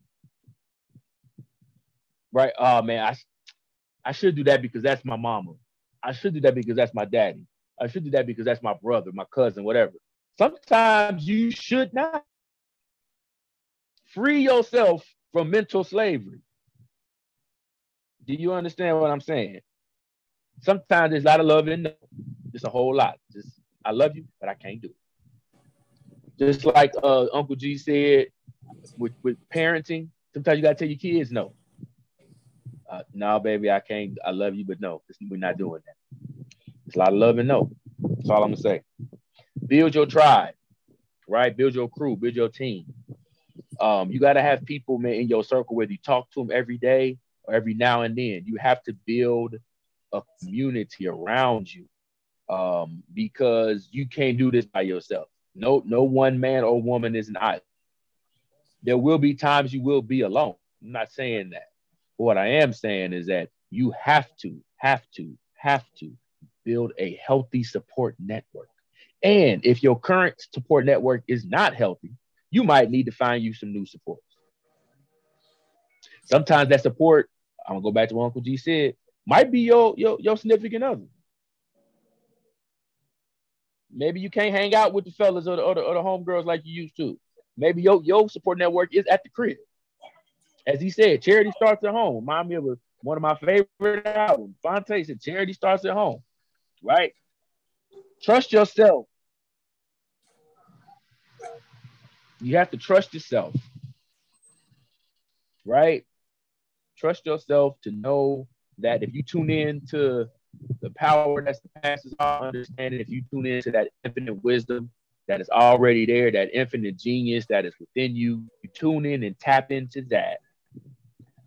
right? Oh man, I I should do that because that's my mama. I should do that because that's my daddy. I should do that because that's my brother, my cousin, whatever. Sometimes you should not. Free yourself from mental slavery. Do you understand what I'm saying? Sometimes there's a lot of love in there. Just a whole lot. Just I love you, but I can't do it. Just like uh, Uncle G said with, with parenting, sometimes you gotta tell your kids no. Uh, no, baby, I can't. I love you, but no, we're not doing that. It's a lot of love and no. That's all I'm gonna say. Build your tribe, right? Build your crew, build your team. Um, you gotta have people, man, in your circle whether you talk to them every day or every now and then. You have to build a community around you um, because you can't do this by yourself. No, no one man or woman is an island. There will be times you will be alone. I'm not saying that. But what I am saying is that you have to, have to, have to build a healthy support network. And if your current support network is not healthy, you might need to find you some new support. Sometimes that support, I'm gonna go back to what Uncle G said, might be your your, your significant other. Maybe you can't hang out with the fellas or the, or the, or the homegirls like you used to. Maybe your, your support network is at the crib. As he said, charity starts at home. Remind me of a, one of my favorite albums. Phonte said, charity starts at home, right? Trust yourself. You have to trust yourself, right? Trust yourself to know that if you tune in to the power that's the passes all understanding, if you tune into that infinite wisdom that is already there, that infinite genius that is within you, you tune in and tap into that.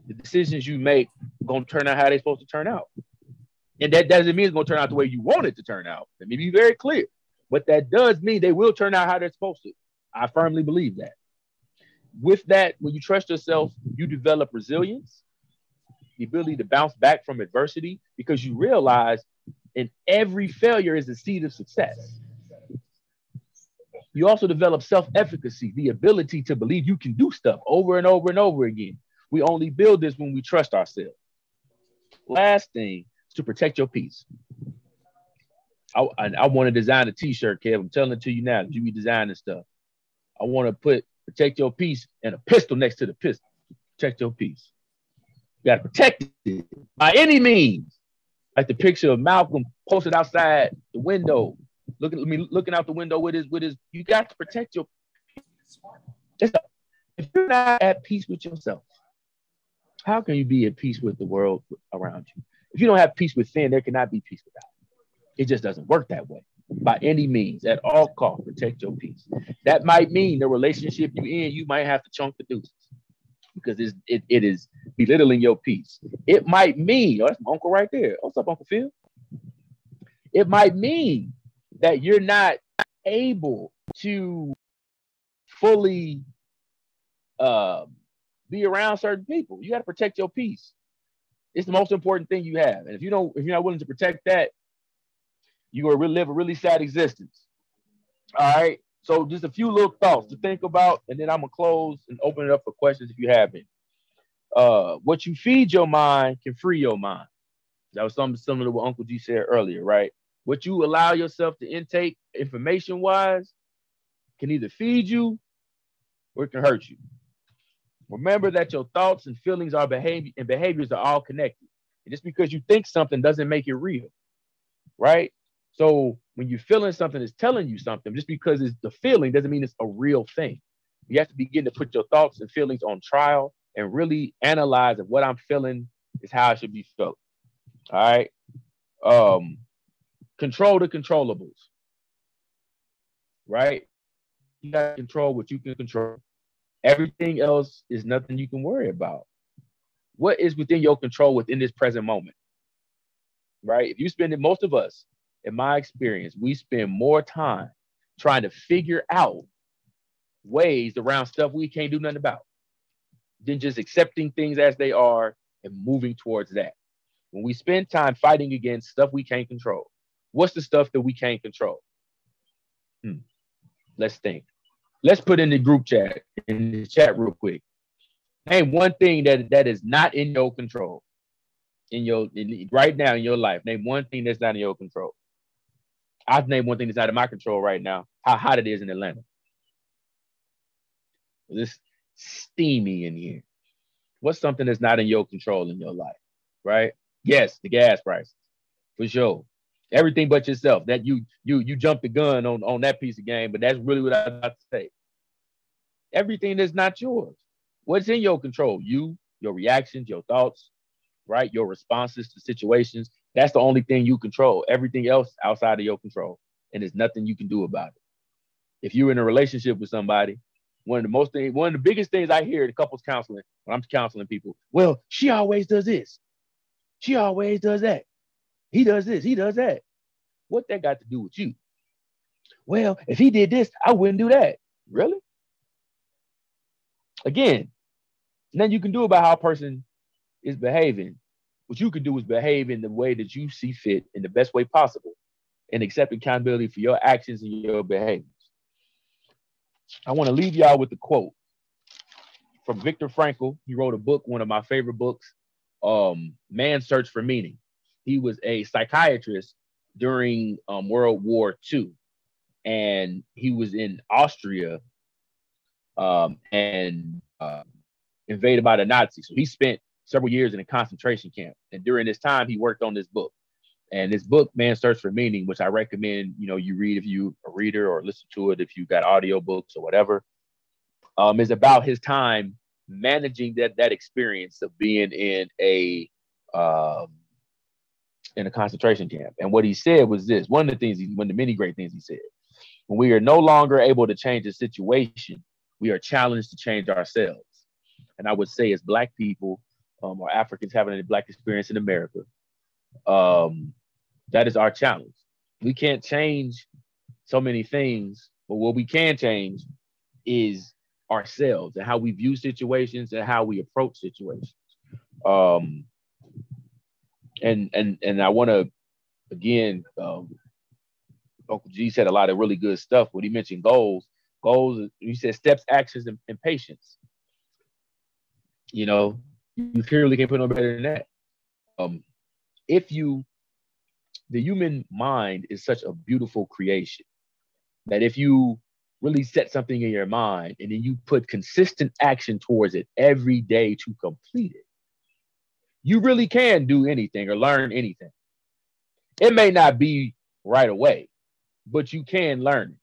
The decisions you make are gonna turn out how they're supposed to turn out. And that doesn't mean it's gonna turn out the way you want it to turn out. Let me be very clear. But that does mean they will turn out how they're supposed to. I firmly believe that. With that, when you trust yourself, you develop resilience the ability to bounce back from adversity because you realize in every failure is a seed of success. You also develop self efficacy, the ability to believe you can do stuff over and over and over again. We only build this when we trust ourselves. Last thing to protect your peace. I, I, I want to design a t shirt, Kev. I'm telling it to you now. You be designing stuff. I want to put protect your peace and a pistol next to the pistol. Protect your peace. You got to protect it by any means. Like the picture of Malcolm posted outside the window, looking at me looking out the window with his with his. You got to protect your. Peace. If you're not at peace with yourself, How can you be at peace with the world around you? If you don't have peace within, there cannot be peace without. It just doesn't work that way. By any means, at all costs, protect your peace. That might mean the relationship you're in, you might have to chunk the deuces because it's, it, it is belittling your peace. It might mean, oh, that's my uncle right there. What's up, Uncle Phil? It might mean that you're not able to fully uh, be around certain people. You got to protect your peace. It's the most important thing you have. And if you don't, if you're not willing to protect that, you're gonna live a really sad existence. All right. So just a few little thoughts to think about, and then I'm gonna close and open it up for questions if you have any. Uh, what you feed your mind can free your mind. That was something similar to what Uncle G said earlier, right? What you allow yourself to intake information wise can either feed you or it can hurt you. Remember that your thoughts and feelings are behavior and behaviors are all connected. And just because you think something doesn't make it real, right? So when you're feeling something it's telling you something, just because it's the feeling doesn't mean it's a real thing. You have to begin to put your thoughts and feelings on trial and really analyze if what I'm feeling is how I should be felt. All right. Um, control the controllables. Right? You got to control what you can control. Everything else is nothing you can worry about. What is within your control within this present moment? Right? If you spend it, most of us, in my experience, we spend more time trying to figure out ways around stuff we can't do nothing about than just accepting things as they are and moving towards that. When we spend time fighting against stuff we can't control, what's the stuff that we can't control? Hmm. Let's think. Let's put in the group chat in the chat real quick. Name one thing that that is not in your control. In your in, right now in your life, name one thing that's not in your control. I've named one thing that's out of my control right now. How hot it is in Atlanta. It's steamy in here. What's something that's not in your control in your life, right? Yes, the gas prices, for sure. Everything but yourself. That you you you jumped the gun on on that piece of game, but that's really what I about to say. Everything that's not yours. What's in your control? You, your reactions, your thoughts, right? Your responses to situations. That's the only thing you control. Everything else outside of your control, and there's nothing you can do about it. If you're in a relationship with somebody, one of the most thing, one of the biggest things I hear in couples counseling when I'm counseling people, well, she always does this, she always does that, he does this, he does that. What that got to do with you? Well, if he did this, I wouldn't do that. Really? Again, nothing you can do about how a person is behaving. What you can do is behave in the way that you see fit in the best way possible and accept accountability for your actions and your behaviors. I want to leave y'all with a quote from Viktor Frankl. He wrote a book, one of my favorite books, um, Man's Search for Meaning. He was a psychiatrist during um, World War II, and he was in Austria um, and uh, invaded by the Nazis. So he spent several years in a concentration camp, and during this time, he worked on this book. And this book, Man Search for Meaning, which I recommend, you know, you read if you a reader or listen to it if you got audio books or whatever, um, is about his time managing that that experience of being in a um, in a concentration camp. And what he said was this: one of the things, he, one of the many great things he said, when we are no longer able to change the situation, we are challenged to change ourselves. And I would say, as Black people um, or Africans having a Black experience in America, um, that is our challenge. We can't change so many things, but what we can change is ourselves and how we view situations and how we approach situations. Um, and and and I want to again, um, Uncle G said a lot of really good stuff. When he mentioned goals, goals, he said steps, actions, and, and patience. You know, you clearly can't put no better than that. Um, if you the human mind is such a beautiful creation that if you really set something in your mind and then you put consistent action towards it every day to complete it, you really can do anything or learn anything. It may not be right away, but you can learn it.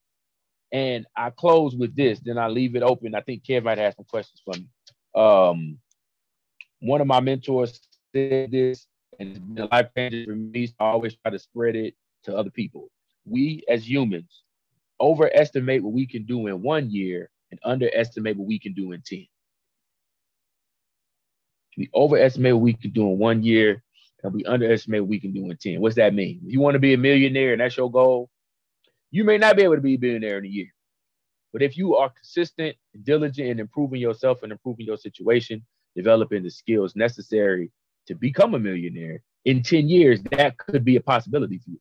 And I close with this, then I leave it open. I think Kev might have some questions for me. Um, one of my mentors said this, and it's been life changer for me. So I always try to spread it to other people. We as humans overestimate what we can do in one year and underestimate what we can do in 10. We overestimate what we can do in one year and we underestimate what we can do in 10. What's that mean? If you want to be a millionaire and that's your goal, you may not be able to be a billionaire in a year. But if you are consistent, diligent in improving yourself and improving your situation, developing the skills necessary to become a millionaire in 10 years, that could be a possibility for you.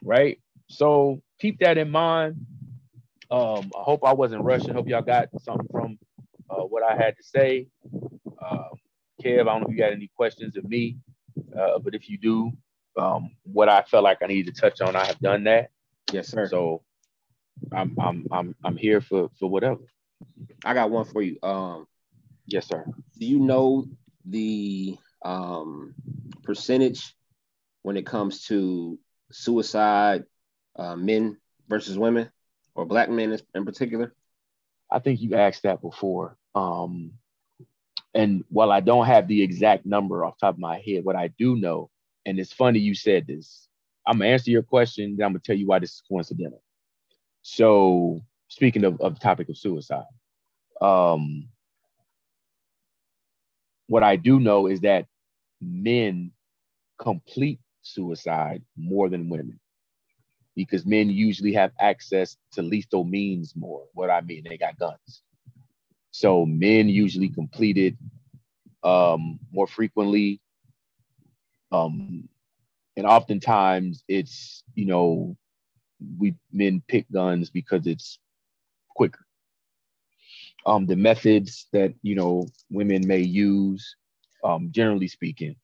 Right? So keep that in mind. Um, I hope I wasn't rushing. Hope y'all got something from uh, what I had to say. Uh, Kev, I don't know if you got any questions of me, uh, but if you do, um, what I felt like I needed to touch on, I have done that. Yes, sir. So I'm I'm I'm I'm here for for whatever. I got one for you. Um, yes, sir. Do you know the um, percentage when it comes to suicide, uh, men versus women, or black men in particular? I think you asked that before. Um, and while I don't have the exact number off top of my head, what I do know, and it's funny you said this, I'm gonna answer your question, then I'm gonna tell you why this is coincidental. So speaking of, of the topic of suicide, um, what I do know is that men complete suicide more than women because men usually have access to lethal means more. What I mean, they got guns. So men usually complete it um, more frequently. Um, and oftentimes it's, you know, we men pick guns because it's quicker. Um, the methods that you know women may use, um, generally speaking,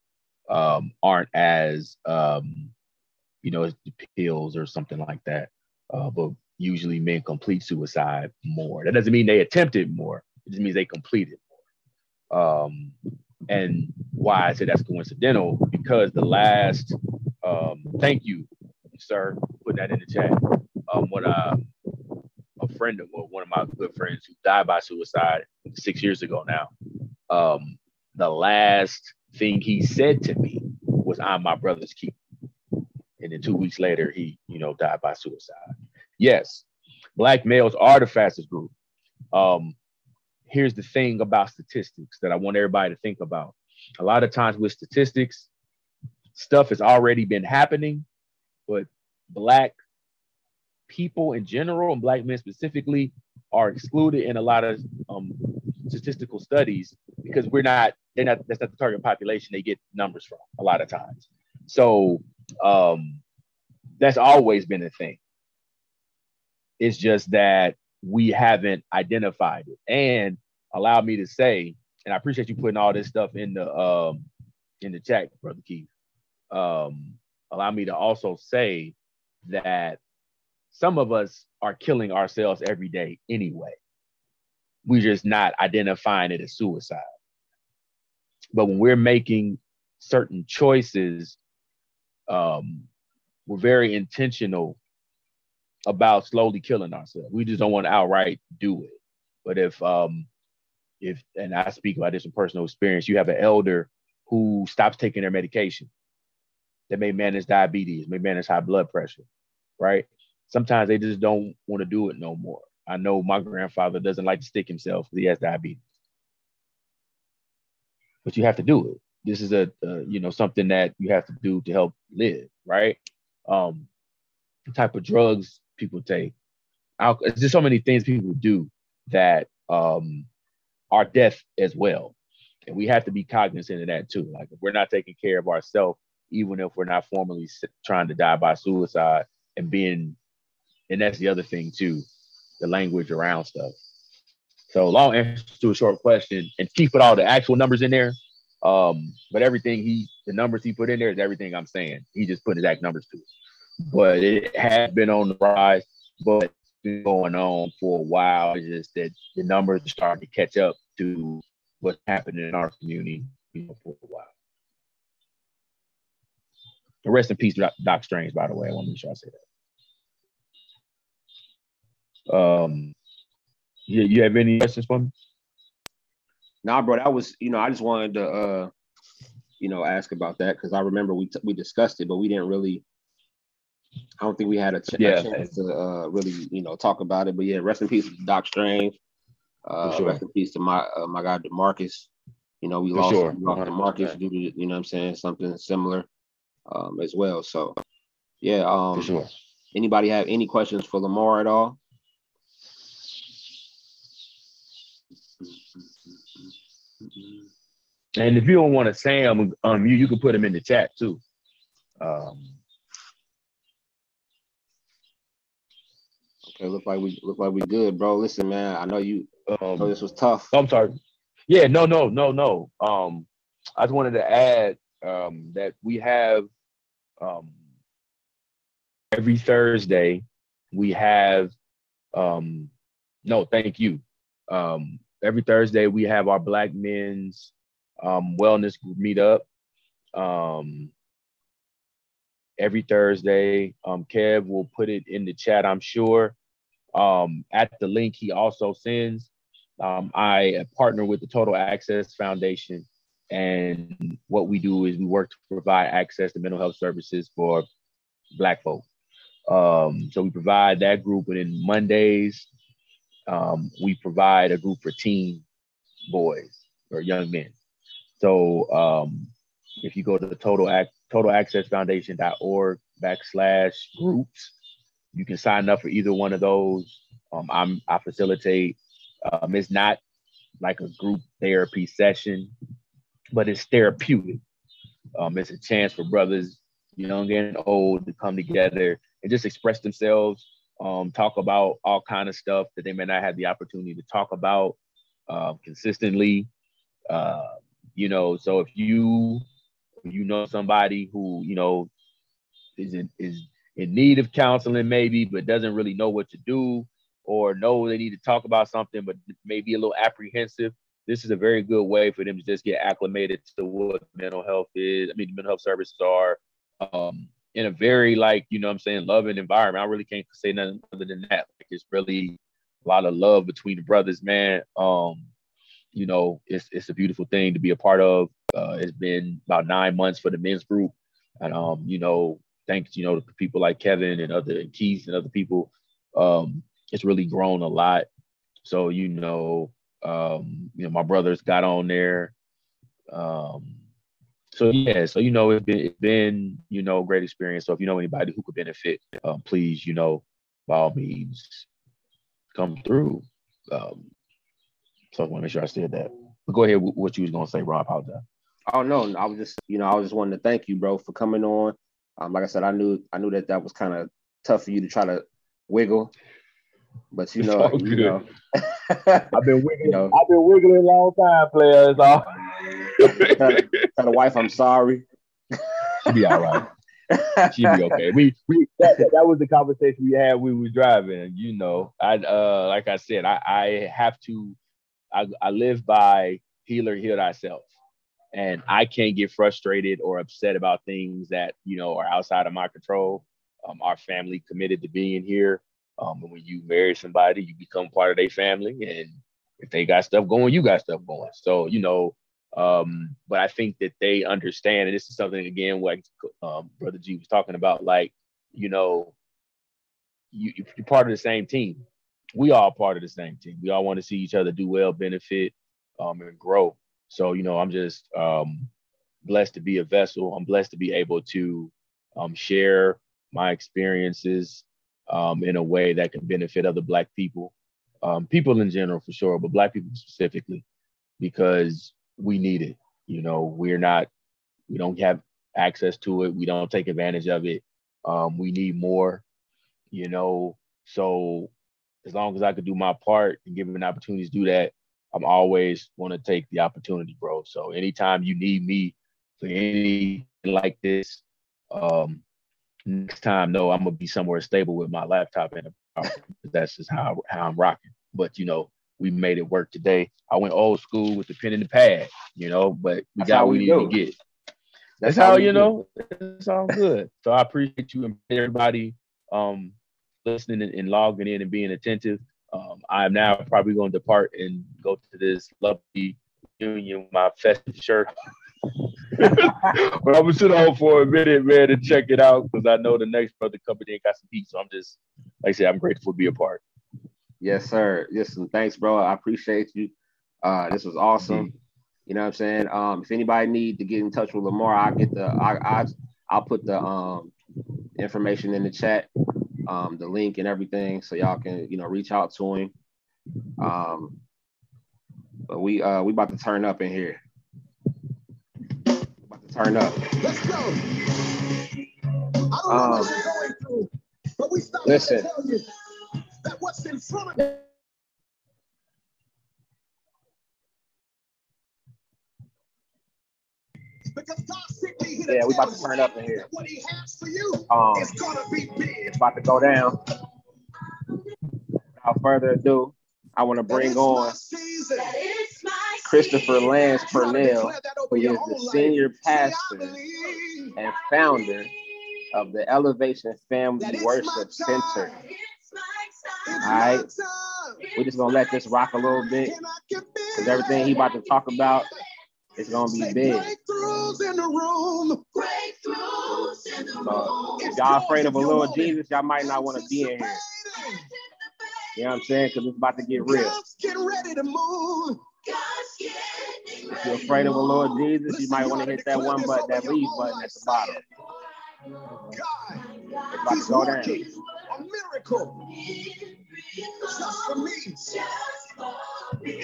um, aren't as um, you know as the pills or something like that. Uh, but usually men complete suicide more. That doesn't mean they attempted more. It just means they completed more. Um, and why I say that's coincidental because the last um, thank you, sir, put that in the chat. Um, what uh, a friend of well, one of my good friends who died by suicide six years ago now. Um, the last thing he said to me was, "I'm my brother's keeper." And then two weeks later, he, you know, died by suicide. Yes, black males are the fastest group. Um, here's the thing about statistics that I want everybody to think about. A lot of times with statistics, stuff has already been happening, but black people in general and black men specifically are excluded in a lot of um, statistical studies because we're not they're not that's not the target population they get numbers from a lot of times. So um, that's always been a thing. It's just that we haven't identified it. And allow me to say and i appreciate you putting all this stuff in the um in the chat brother keith um allow me to also say that some of us are killing ourselves every day anyway. We're just not identifying it as suicide. But when we're making certain choices, um, we're very intentional about slowly killing ourselves. We just don't want to outright do it. But if um if and I speak about this from personal experience, you have an elder who stops taking their medication that may manage diabetes, may manage high blood pressure, right? sometimes they just don't want to do it no more. I know my grandfather doesn't like to stick himself because he has diabetes, but you have to do it. This is a, you know something that you have to do to help live, right? Um, type of drugs people take. There's just so many things people do that um, are death as well, and we have to be cognizant of that too. Like if we're not taking care of ourselves, even if we're not formally trying to die by suicide and being and that's the other thing too, the language around stuff. So long answer to a short question, and Keith put all the actual numbers in there. Um, but everything he, the numbers he put in there is everything I'm saying. He just put exact numbers to it. But it has been on the rise, but been going on for a while. It's just that the numbers are starting to catch up to what's happening in our community you know, for a while. rest in peace, Doc Strange, by the way. I want to make sure I say that. Um, you, you have any questions for me? Nah, bro, that was you know I just wanted to uh you know ask about that because I remember we t- we discussed it, but we didn't really. I don't think we had a, ch- Yeah. a chance to uh, really you know talk about it. But yeah, rest in peace to Doc Strange. Uh, sure. Rest in peace to my uh, my guy Demarcus. You know we For lost, sure. we lost Demarcus due to you know what I'm saying something similar um, as well. So yeah, um, For sure. Anybody have any questions for Lamar at all? And if you don't want to say them, um, you you can put them in the chat too. Um, Okay, look like we look like we good, bro. Listen, man, I know you. I know um, this was tough. I'm sorry. Yeah, no, no, no, no. Um, I just wanted to add um, that we have um, every Thursday we have um, no, thank you. Um, every Thursday we have our Black Men's um, Wellness Group meetup. Um, every Thursday, um, Kev will put it in the chat, I'm sure. Um, at the link he also sends. Um, I partner with the Total Access Foundation, and what we do is we work to provide access to mental health services for Black folk. Um, so we provide that group, and then Mondays, um, we provide a group for teen boys or young men. So um, if you go to the Total Act totalaccessfoundation.org backslash groups, you can sign up for either one of those. Um, I'm I facilitate. Um, it's not like a group therapy session, but it's therapeutic. Um, it's a chance for brothers, young and old, to come together and just express themselves, um, talk about all kind of stuff that they may not have the opportunity to talk about uh, consistently. Uh, you know, so if you you know somebody who you know is in is in need of counseling maybe, but doesn't really know what to do, or know they need to talk about something, but maybe a little apprehensive. This is a very good way for them to just get acclimated to what mental health is. I mean, mental health services are um, in a very like you know I'm saying loving environment. I really can't say nothing other than that. Like it's really a lot of love between the brothers, man. Um, you know, it's it's a beautiful thing to be a part of. Uh, it's been about nine months for the men's group, and um, you know, thanks you know to people like Kevin and other and Keith and other people. Um, it's really grown a lot. So you know, um, you know, my brothers got on there. Um, so yeah, so you know, it's been it's been you know a great experience. So if you know anybody who could benefit, um, please you know, by all means, come through. Um, so I want to make sure I said that. But go ahead, what you was gonna say, Rob. I apologize. Oh no, I was just you know I was just wanting to thank you, bro, for coming on. Um, like I said, I knew I knew that that was kind of tough for you to try to wiggle, but you know, you know, I've been wiggling. You know. I've been wiggling a long time, players. All. tell the wife I'm sorry. She'll be all right. She'll be okay. We we that, that, that was the conversation we had. when We were driving. You know, I uh like I said, I I have to. I I live by healer heal thyself, and I can't get frustrated or upset about things that you know are outside of my control. Um, our family committed to being here. Um, and when you marry somebody, you become part of their family, and if they got stuff going, you got stuff going. So you know, um, but I think that they understand, and this is something again, what um, Brother G was talking about, like you know, you you're part of the same team. We all part of the same team. We all want to see each other do well, benefit, um, and grow. So you know, I'm just um, blessed to be a vessel. I'm blessed to be able to um, share my experiences um, in a way that can benefit other Black people, um, people in general for sure, but Black people specifically, because we need it. You know, we're not, we don't have access to it. We don't take advantage of it. Um, we need more, you know. So as long as I could do my part and give an opportunity to do that, I'm always want to take the opportunity, bro. So anytime you need me for anything like this, um, next time, no, I'm gonna be somewhere stable with my laptop and a, that's just how how I'm rocking. But you know, we made it work today. I went old school with the pen and the pad, you know, but we That's got how what we we needed do. to get. That's That's how we you do. know it's all good. So I appreciate you and everybody um listening and, and logging in and being attentive. Um, I'm now probably going to depart and go to this lovely Union, my festive shirt. but I'm gonna sit on for a minute, man, and check it out because I know the next brother company ain't got some heat. So I'm just, like I said, I'm grateful to be a part. Yes, sir. Listen, thanks, bro. I appreciate you. Uh, this was awesome. Mm-hmm. You know what I'm saying? Um, if anybody need to get in touch with Lamar, I'll get the I, I I'll put the um information in the chat, um, the link and everything, so y'all can you know reach out to him. Um, but we uh we about to turn up in here. About to turn up. Let's go. Um, through, listen. That what's in front of yeah, we about to turn up in here. What he has for you um, is gonna be big. It's about to go down. Without further ado, I want to bring on Christopher Lance Purnell, who is the senior pastor and founder of the Elevation Family Worship Center. All right, we're just gonna let this rock a little bit because everything he about to talk about it's gonna be big. Breakthroughs in the room. Breakthroughs in the uh, room. So if y'all afraid of a little Jesus, y'all might not want to be in here. You know what I'm saying? Because it's about to get real. Get ready to move. If you're afraid of a Lord Jesus, you might want to hit that one button, that leave button at the bottom. God, it's about to go down. A miracle just for me.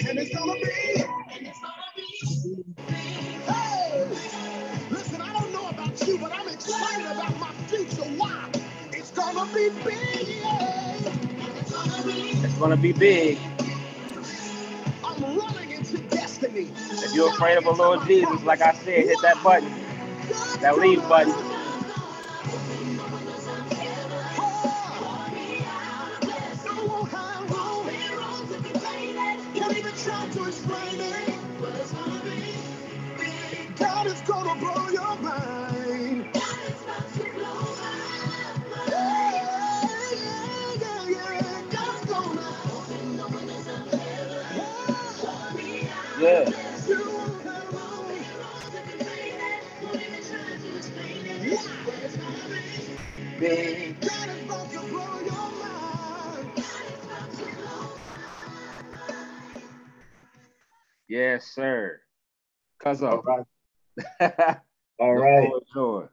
And it's gonna be. Gonna be big. It's gonna be big. I'm running into destiny. If you're afraid of a Lord Jesus, like I said, hit that button, that leave button. Yes, sir. Cuz All right. All right. Yours.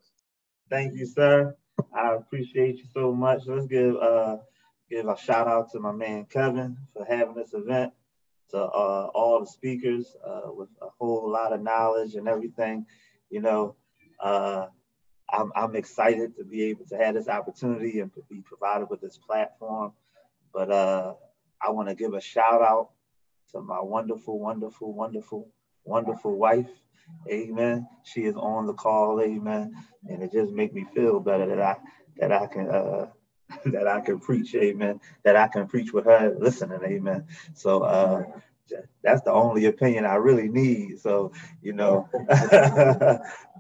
Thank you, sir. I appreciate you so much. Let's give uh give a shout out to my man Kevin for having this event to uh, all the speakers uh, with a whole lot of knowledge and everything. You know, uh, I'm, I'm, excited to be able to have this opportunity and to be provided with this platform. But uh, I want to give a shout out to my wonderful, wonderful, wonderful, wonderful wife. Amen. She is on the call. Amen. And it just makes me feel better that I that I can uh, that I can preach, amen, that I can preach with her listening, amen. So uh, that's the only opinion I really need. So, you know,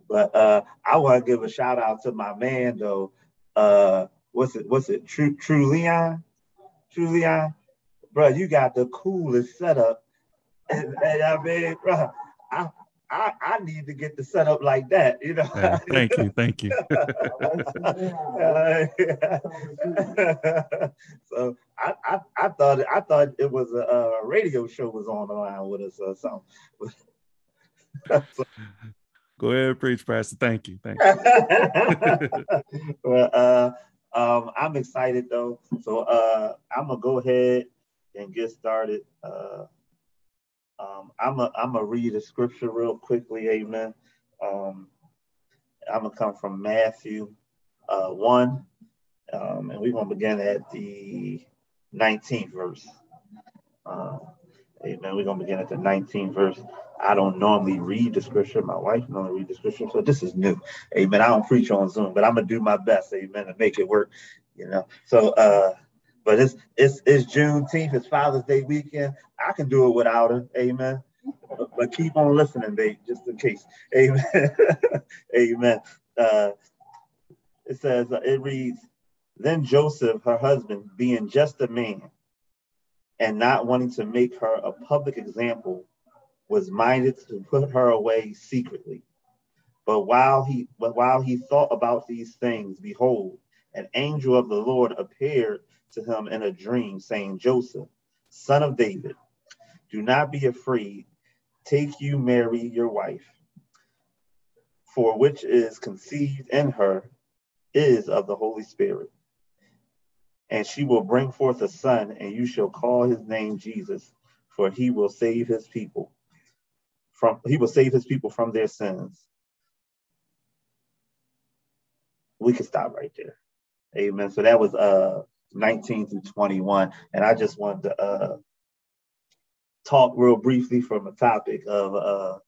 but uh, I want to give a shout out to my man though. Uh, what's it? What's it? True, True Leon, True Leon, bro. You got the coolest setup. And, and I mean, bro, I, I, I need to get the setup like that, you know. Yeah, thank you, thank you. so I, I, I thought I thought it was a, a, radio show was on the line with us or something. Go ahead, preach, Pastor. Thank you, thank you. well, uh, um, I'm excited though, so uh, I'm gonna go ahead and get started. Uh, um, I'm a I'm gonna read a scripture real quickly, Amen. Um, I'm gonna come from Matthew uh, one, um, and we're gonna begin at the 19th verse. Uh, amen. We're gonna begin at the 19th verse. I don't normally read the scripture. My wife normally read the scripture, so this is new. Amen. I don't preach on Zoom, but I'm gonna do my best, amen, to make it work. You know. So uh but it's it's it's Juneteenth, it's Father's Day weekend. I can do it without her. Amen. But, but keep on listening, babe, just in case. Amen. Amen. Uh, it says uh, it reads, then Joseph, her husband, being just a man, and not wanting to make her a public example, was minded to put her away secretly. But while he but while he thought about these things, behold, an angel of the Lord appeared to him in a dream, saying, Joseph, son of David, do not be afraid. Take you Mary, your wife, for which is conceived in her is of the Holy Spirit. And she will bring forth a son, and you shall call his name Jesus, for he will save his people from he will save his people from their sins we can stop right there. Amen. So that was uh 19 through 21. And I just wanted to uh talk real briefly from a topic of uh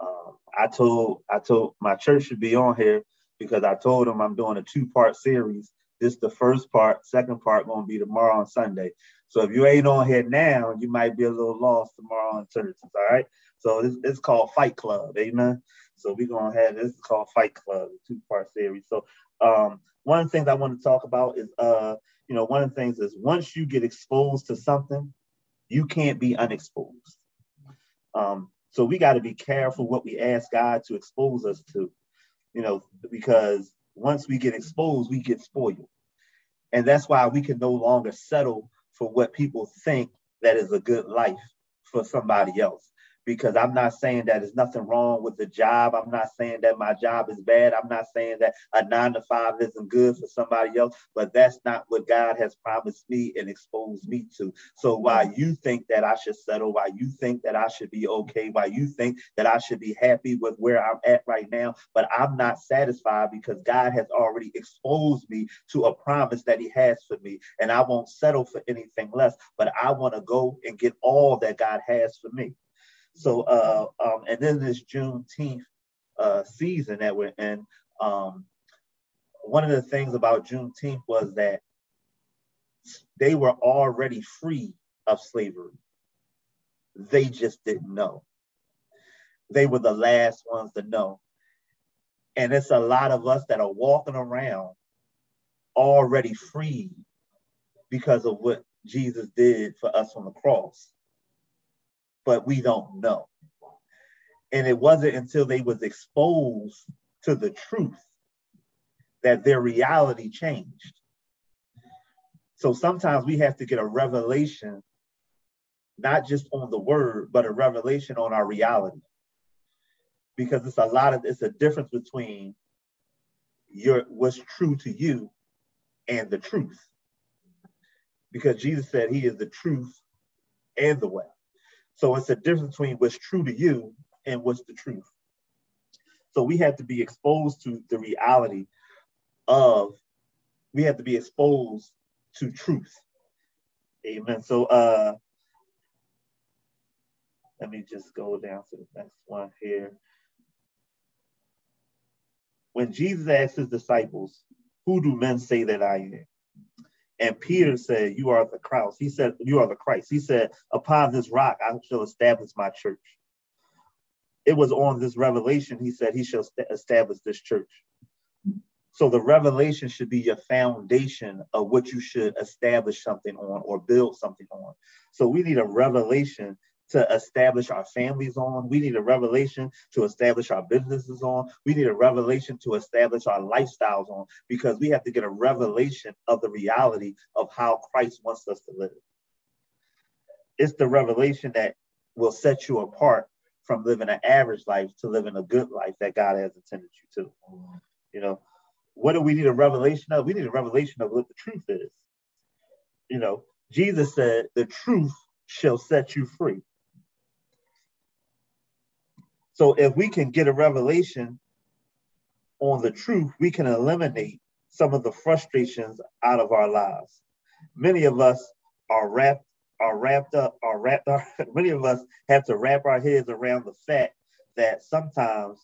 um, I told I told my church should be on here because I told them I'm doing a two-part series. This the first part, second part gonna be tomorrow on Sunday. So if you ain't on here now, you might be a little lost tomorrow on churches. All right. So it's, it's called Fight Club. Amen. So we're gonna have this is called Fight Club, two part series. So um, one of the things I want to talk about is uh, you know, one of the things is once you get exposed to something, you can't be unexposed. Um, so we got to be careful what we ask God to expose us to, you know, because once we get exposed, we get spoiled. And that's why we can no longer settle for what people think that is a good life for somebody else because I'm not saying that there's nothing wrong with the job. I'm not saying that my job is bad. I'm not saying that a nine to five isn't good for somebody else, but that's not what God has promised me and exposed me to. So while you think that I should settle, while you think that I should be okay, while you think that I should be happy with where I'm at right now, but I'm not satisfied because God has already exposed me to a promise that He has for me. And I won't settle for anything less, but I want to go and get all that God has for me. So, uh, um, and then this Juneteenth uh, season that we're in, um, one of the things about Juneteenth was that they were already free of slavery. They just didn't know. They were the last ones to know. And it's a lot of us that are walking around already free because of what Jesus did for us on the cross but we don't know. And it wasn't until they was exposed to the truth that their reality changed. So sometimes we have to get a revelation, not just on the word, but a revelation on our reality. Because it's a lot of it's a difference between your what's true to you and the truth. Because Jesus said he is the truth and the way. So it's a difference between what's true to you and what's the truth. So we have to be exposed to the reality of, we have to be exposed to truth. Amen. So uh let me just go down to the next one here. When Jesus asked his disciples, Who do men say that I am? And Peter said, You are the Christ. He said, You are the Christ. He said, Upon this rock I shall establish my church. It was on this revelation, he said, He shall establish this church. So the revelation should be your foundation of what you should establish something on or build something on. So we need a revelation to establish our families on. We need a revelation to establish our businesses on. We need a revelation to establish our lifestyles on because we have to get a revelation of the reality of how Christ wants us to live. It's the revelation that will set you apart from living an average life to living a good life that God has intended you to. You know, what do we need a revelation of? We need a revelation of what the truth is. You know, Jesus said, the truth shall set you free. So if we can get a revelation on the truth, we can eliminate some of the frustrations out of our lives. Many of us are wrapped are wrapped up are wrapped up, many of us have to wrap our heads around the fact that sometimes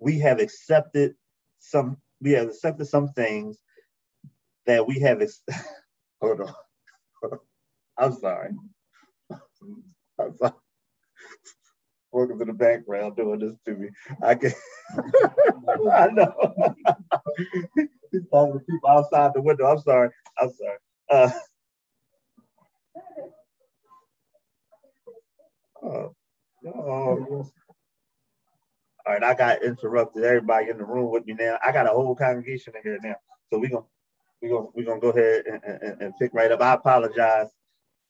we have accepted some we have accepted some things that we have ex- hold on. I'm sorry. I'm sorry working in the background doing this to me. I can I know. He's talking to people outside the window. I'm sorry. I'm sorry. Uh, Oh, oh. All right, I got interrupted. Everybody in the room with me now. I got a whole congregation in here now. So we're gonna we're gonna we're gonna go ahead and, and, and pick right up. I apologize.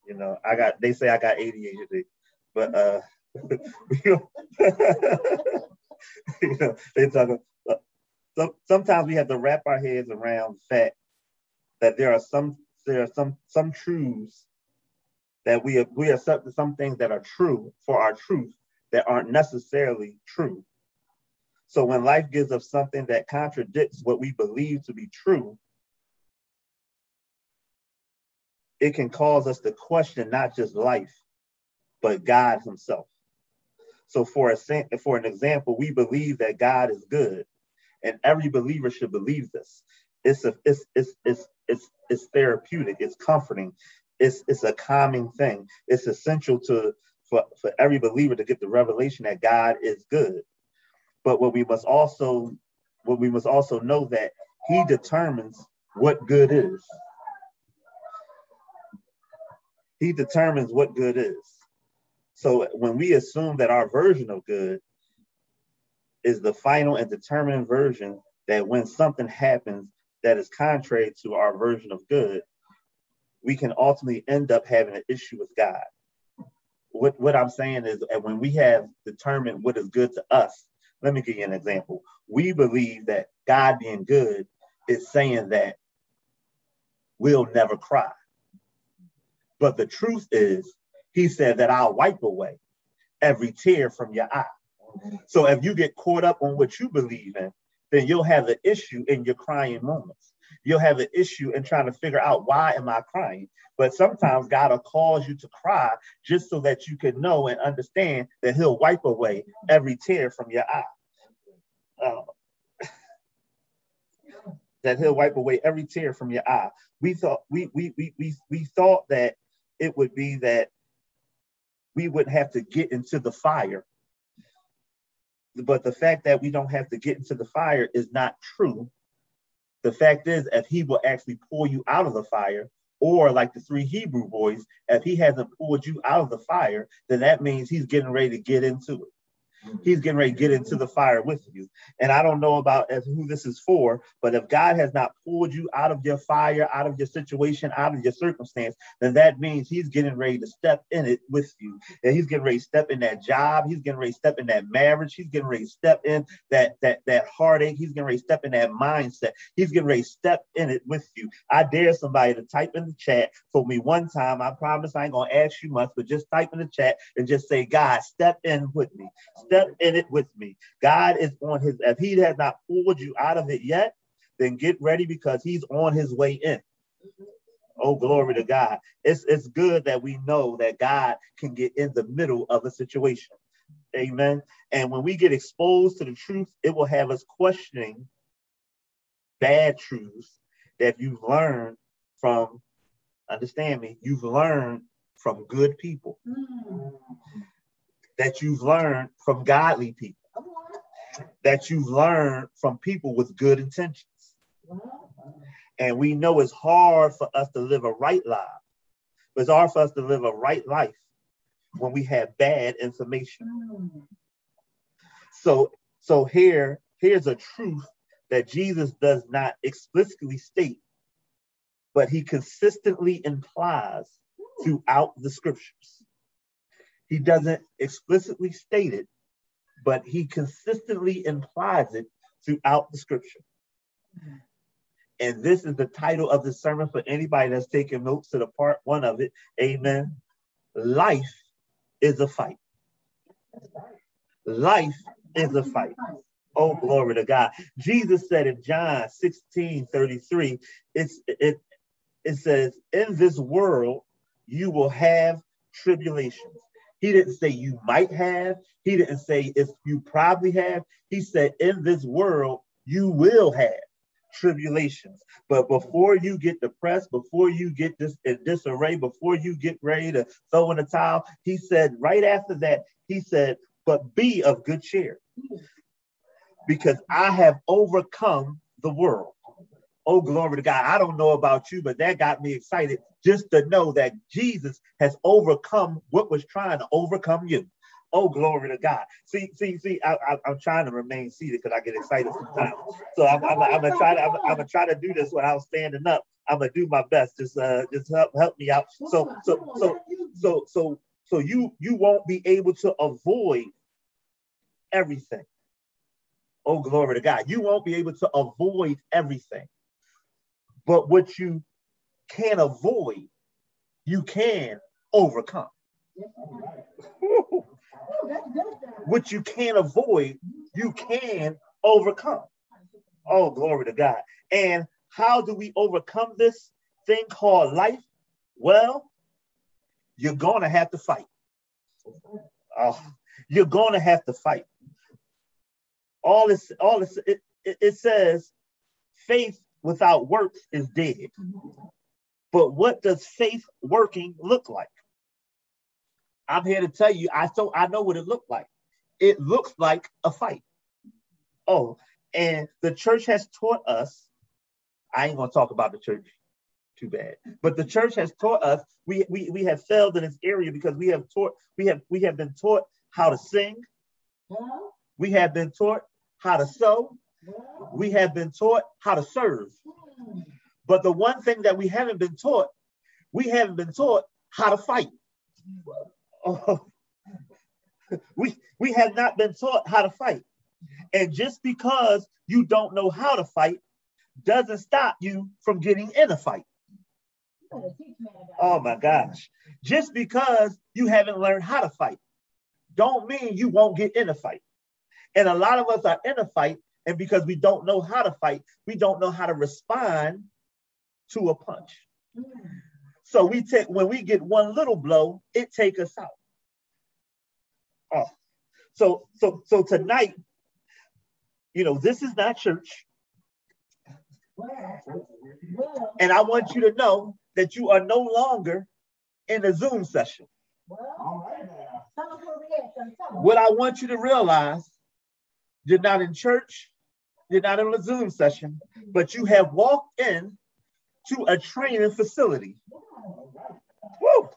You know, I got they say I got ADHD, but uh you know, they talk uh, some, sometimes we have to wrap our heads around the fact that there are some there are some some truths that we we accept some things that are true for our truth that aren't necessarily true. So when life gives us something that contradicts what we believe to be true, it can cause us to question not just life, but God Himself. So for a for an example, we believe that God is good, and every believer should believe this. It's a it's it's it's it's, it's therapeutic. It's comforting. It's it's a calming thing. It's essential to for, for every believer to get the revelation that God is good. But what we must also what we must also know that He determines what good is. He determines what good is. So when we assume that our version of good is the final and determined version, that when something happens that is contrary to our version of good, we can ultimately end up having an issue with God. What, what I'm saying is that when we have determined what is good to us, let me give you an example. We believe that God being good is saying that we'll never cry. But the truth is, he said that I'll wipe away every tear from your eye. So if you get caught up on what you believe in, then you'll have an issue in your crying moments. You'll have an issue in trying to figure out why am I crying. But sometimes God will cause you to cry just so that you can know and understand that He'll wipe away every tear from your eye. Uh, that He'll wipe away every tear from your eye. We thought we we we we, we thought that it would be that we would have to get into the fire. But the fact that we don't have to get into the fire is not true. The fact is, if he will actually pull you out of the fire, or like the three Hebrew boys, if he hasn't pulled you out of the fire, then that means he's getting ready to get into it. He's getting ready to get into the fire with you. And I don't know about as who this is for, but if God has not pulled you out of your fire, out of your situation, out of your circumstance, then that means he's getting ready to step in it with you. And he's getting ready to step in that job. He's getting ready to step in that marriage. He's getting ready to step in that that that heartache. He's getting ready to step in that mindset. He's getting ready to step in it with you. I dare somebody to type in the chat for me one time. I promise I ain't gonna ask you much, but just type in the chat and just say, God, step in with me step in it with me. God is on his, if he has not pulled you out of it yet, then get ready because he's on his way in. Oh, glory to God. It's, it's good that we know that God can get in the middle of a situation. Amen. And when we get exposed to the truth, it will have us questioning bad truths that you've learned from, understand me, you've learned from good people. Mm that you've learned from godly people, that you've learned from people with good intentions. And we know it's hard for us to live a right life, but it's hard for us to live a right life when we have bad information. So, so here, here's a truth that Jesus does not explicitly state, but he consistently implies throughout the scriptures. He doesn't explicitly state it, but he consistently implies it throughout the scripture. And this is the title of the sermon for anybody that's taking notes to the part one of it. Amen. Life is a fight. Life is a fight. Oh, glory to God. Jesus said in John 16 33, it's, it, it says, In this world you will have tribulations. He didn't say you might have. He didn't say if you probably have. He said in this world you will have tribulations. But before you get depressed, before you get this in disarray, before you get ready to throw in the towel, he said right after that, he said, but be of good cheer. Because I have overcome the world. Oh, glory to God. I don't know about you, but that got me excited just to know that Jesus has overcome what was trying to overcome you. Oh, glory to God. See, see, see, I, am trying to remain seated because I get excited sometimes. So I'm, I'm, I'm gonna try to I'm, I'm, gonna try to do this without standing up. I'm gonna do my best. Just uh just help help me out. So so so so so so you you won't be able to avoid everything. Oh, glory to God. You won't be able to avoid everything. But what you can't avoid, you can overcome. what you can't avoid, you can overcome. Oh, glory to God. And how do we overcome this thing called life? Well, you're going to have to fight. Oh, you're going to have to fight. All this, all this, it, it, it says faith without works is dead. But what does faith working look like? I'm here to tell you, I so I know what it looked like. It looks like a fight. Oh, and the church has taught us. I ain't gonna talk about the church too bad. But the church has taught us we, we we have failed in this area because we have taught we have we have been taught how to sing. We have been taught how to sew. We have been taught how to serve. But the one thing that we haven't been taught, we haven't been taught how to fight. Oh, we we have not been taught how to fight. And just because you don't know how to fight doesn't stop you from getting in a fight. Oh my gosh. Just because you haven't learned how to fight don't mean you won't get in a fight. And a lot of us are in a fight, and because we don't know how to fight, we don't know how to respond to a punch. So we take when we get one little blow, it take us out. Oh, so so so tonight, you know, this is not church. And I want you to know that you are no longer in a Zoom session. What I want you to realize, you're not in church, you're not in a Zoom session, but you have walked in to a training facility. Woo!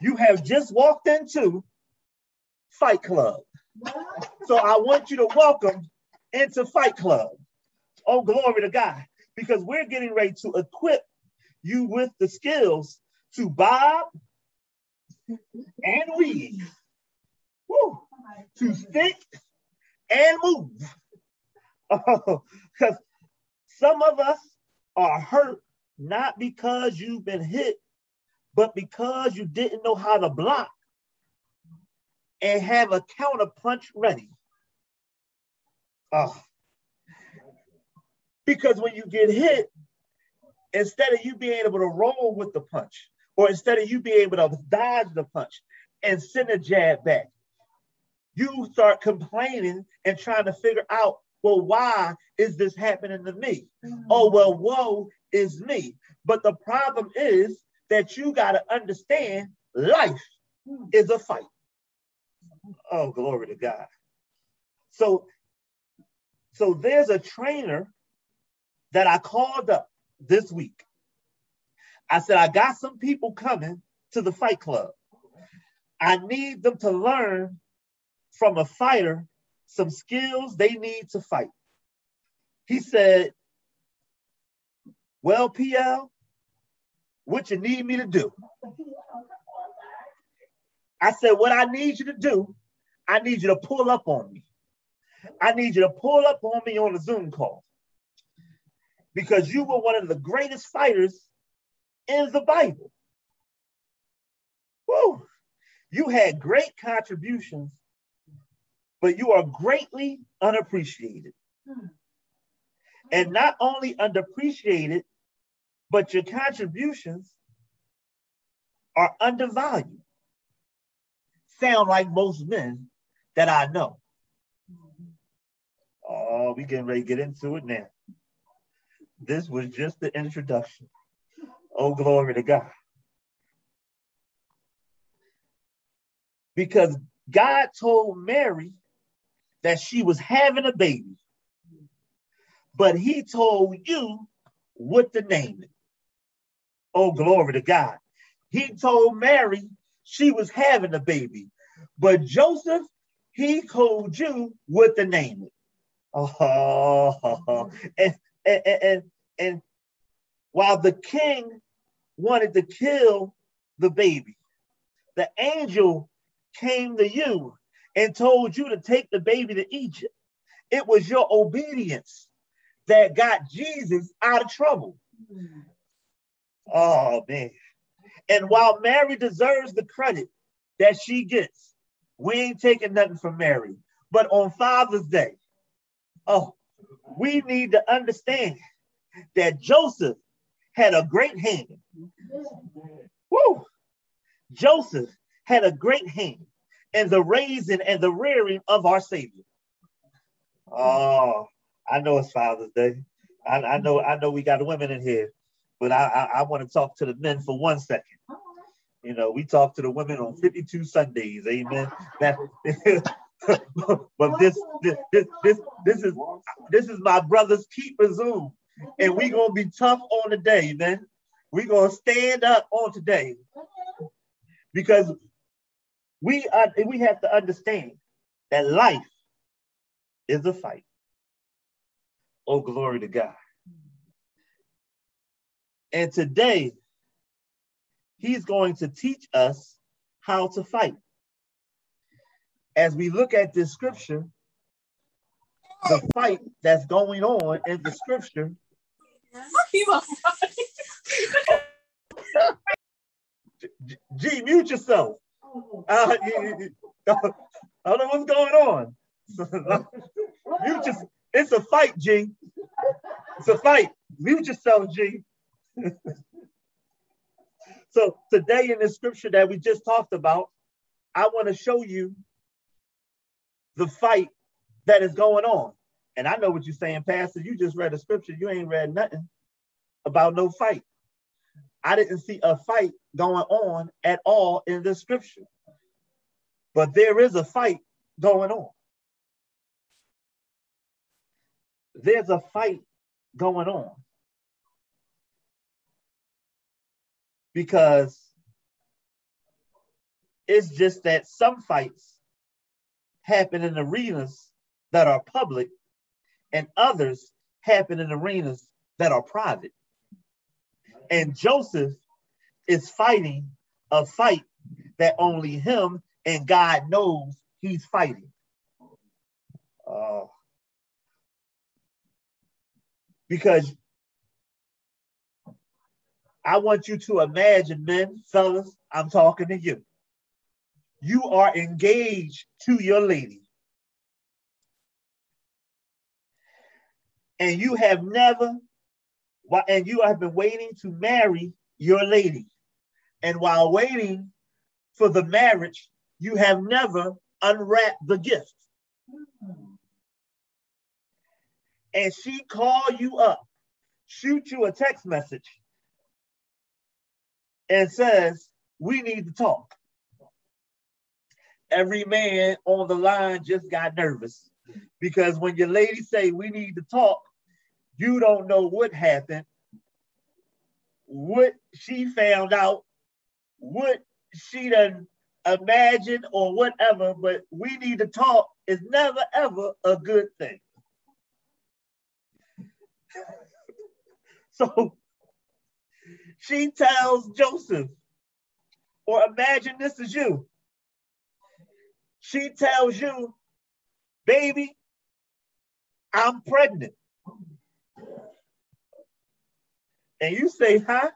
You have just walked into Fight Club. So I want you to welcome into Fight Club. Oh, glory to God, because we're getting ready to equip you with the skills to bob and weave, Woo! to stick and move. Because oh, some of us are hurt not because you've been hit, but because you didn't know how to block and have a counter punch ready. Oh. Because when you get hit, instead of you being able to roll with the punch, or instead of you being able to dodge the punch and send a jab back, you start complaining and trying to figure out, well, why is this happening to me? Mm-hmm. Oh, well, woe is me. But the problem is that you got to understand life mm. is a fight. Oh, glory to God. So, so there's a trainer that I called up this week. I said, I got some people coming to the fight club. I need them to learn from a fighter some skills they need to fight. He said, Well, PL, what you need me to do? I said, What I need you to do, I need you to pull up on me. I need you to pull up on me on a Zoom call because you were one of the greatest fighters in the Bible. Woo! You had great contributions, but you are greatly unappreciated. Hmm. And not only unappreciated, but your contributions are undervalued. Sound like most men that I know. Oh, we getting ready to get into it now. This was just the introduction. Oh, glory to God. Because God told Mary that she was having a baby. but he told you what to name it. Oh, glory to God. He told Mary she was having a baby, but Joseph, he told you what to name it. Oh, and, and, and, and while the king wanted to kill the baby, the angel came to you and told you to take the baby to Egypt. It was your obedience that got Jesus out of trouble. Oh, man. And while Mary deserves the credit that she gets, we ain't taking nothing from Mary. But on Father's Day, oh, we need to understand that Joseph had a great hand. Woo! Joseph had a great hand in the raising and the rearing of our Savior. Oh, I know it's Father's Day. I, I know I know we got women in here, but I, I, I want to talk to the men for one second. You know, we talk to the women on 52 Sundays, amen. That, but this, this this this this is this is my brother's keeper Zoom. And we gonna be tough on the day, man. we gonna stand up on today. Because we are we have to understand that life is a fight. Oh, glory to God. And today, he's going to teach us how to fight. As we look at this scripture, the fight that's going on in the scripture. G, mute yourself. Ah, you, you, I don't know what's going on. mute just, it's a fight, G. It's a fight. Mute yourself, G. so today in the scripture that we just talked about, I want to show you the fight that is going on. And I know what you're saying, Pastor. You just read a scripture. You ain't read nothing about no fight. I didn't see a fight going on at all in the scripture. But there is a fight going on. There's a fight going on. Because it's just that some fights happen in arenas that are public and others happen in arenas that are private. And Joseph is fighting a fight that only him and God knows he's fighting. Uh, because I want you to imagine, men, fellas, I'm talking to you. You are engaged to your lady. And you have never and you have been waiting to marry your lady. And while waiting for the marriage, you have never unwrapped the gift. And she call you up, shoot you a text message, and says, we need to talk. Every man on the line just got nervous because when your lady say we need to talk, you don't know what happened, what she found out, what she done imagined or whatever, but we need to talk is never ever a good thing. so she tells Joseph, or imagine this is you. She tells you, baby, I'm pregnant. And you say, huh?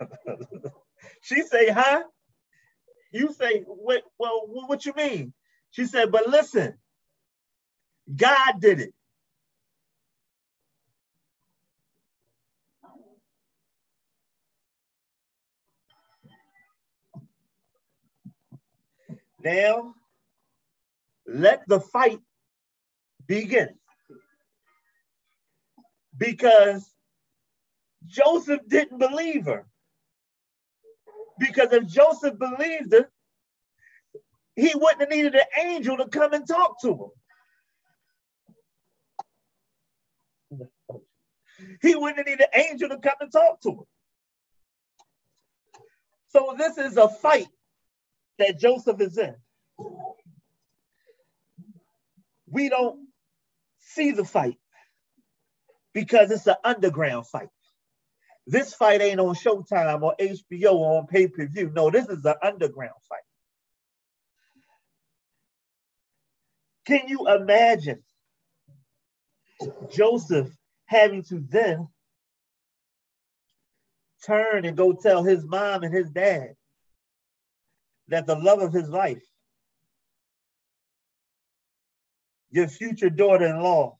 she say, huh? You say, what, well, what you mean? She said, but listen, God did it. Now, let the fight begin because Joseph didn't believe her. Because if Joseph believed her, he wouldn't have needed an angel to come and talk to him. He wouldn't need an angel to come and talk to him. So this is a fight that Joseph is in. We don't see the fight because it's an underground fight. This fight ain't on Showtime or HBO or on pay per view. No, this is an underground fight. Can you imagine Joseph having to then turn and go tell his mom and his dad that the love of his life, your future daughter in law,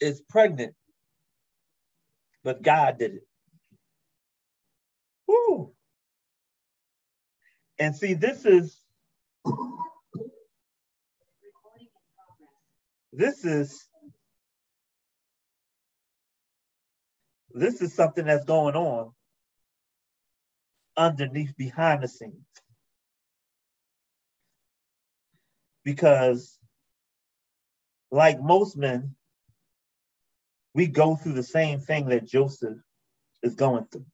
is pregnant, but God did it. Woo. And see, this is this is this is something that's going on underneath behind the scenes. Because like most men, we go through the same thing that Joseph is going through.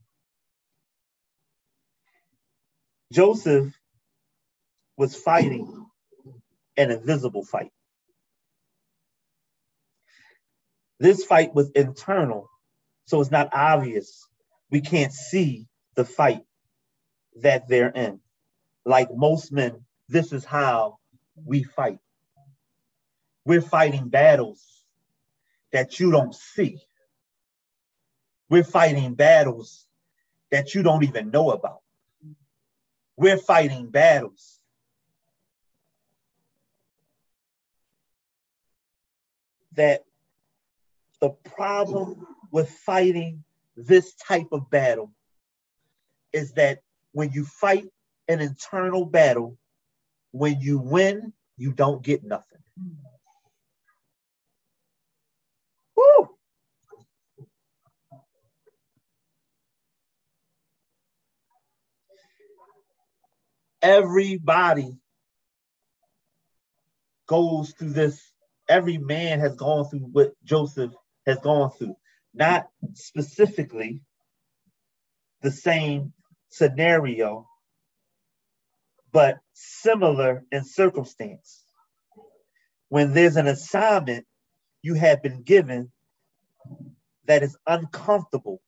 Joseph was fighting an invisible fight. This fight was internal, so it's not obvious. We can't see the fight that they're in. Like most men, this is how we fight. We're fighting battles that you don't see. We're fighting battles that you don't even know about. We're fighting battles that the problem with fighting this type of battle is that when you fight an internal battle, when you win, you don't get nothing. Everybody goes through this. Every man has gone through what Joseph has gone through. Not specifically the same scenario, but similar in circumstance. When there's an assignment you have been given that is uncomfortable,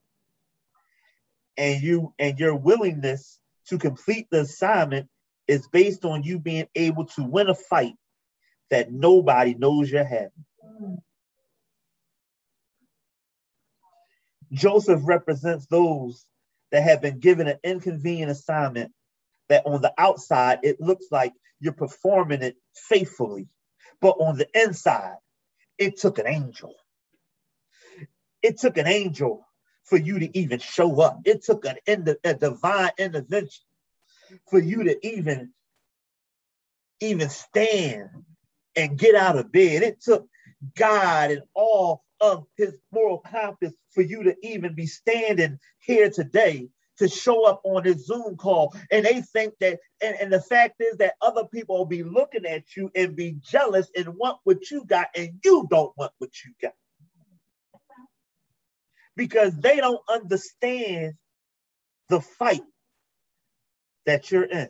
and you and your willingness to complete the assignment is based on you being able to win a fight that nobody knows you're having. Joseph represents those that have been given an inconvenient assignment that on the outside it looks like you're performing it faithfully, but on the inside, it took an angel. It took an angel for you to even show up. It took an a divine intervention for you to even even stand and get out of bed. It took God and all of his moral compass for you to even be standing here today to show up on this Zoom call. And they think that, and, and the fact is that other people will be looking at you and be jealous and want what you got, and you don't want what you got because they don't understand the fight that you're in.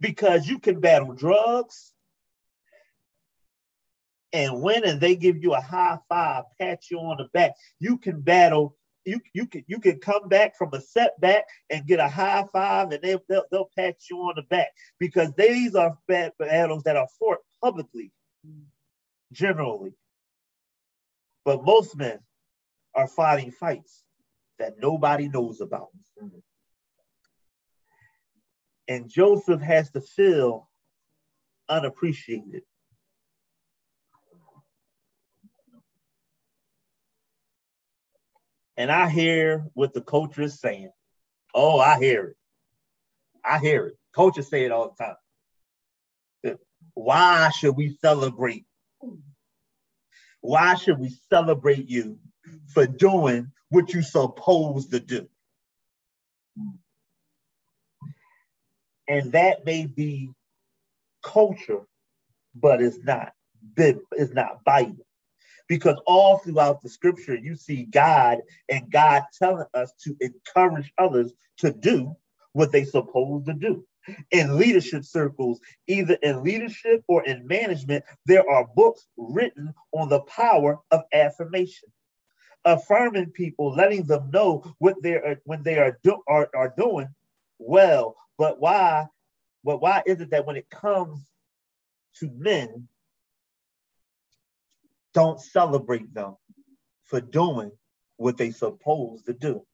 Because you can battle drugs and win, and they give you a high five, pat you on the back. You can battle. You, you can you can come back from a setback and get a high five, and they, they'll, they'll pat you on the back because these are battles that are fought publicly, generally. But most men are fighting fights that nobody knows about. And Joseph has to feel unappreciated. And I hear what the culture is saying. Oh, I hear it. I hear it. Coaches say it all the time. Why should we celebrate why should we celebrate you for doing what you're supposed to do? And that may be culture, but it's not. it's not Bible. Because all throughout the scripture, you see God and God telling us to encourage others to do what they supposed to do. In leadership circles, either in leadership or in management, there are books written on the power of affirmation affirming people, letting them know what they're when they are, do, are, are doing well. But why? But why is it that when it comes to men, don't celebrate them for doing what they supposed to do?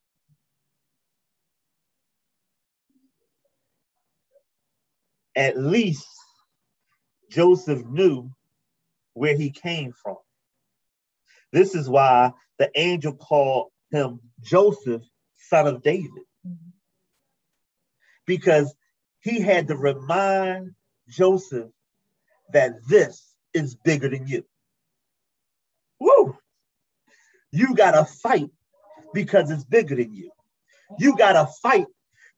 At least Joseph knew where he came from. This is why the angel called him Joseph, son of David. Because he had to remind Joseph that this is bigger than you. Woo! You got to fight because it's bigger than you. You got to fight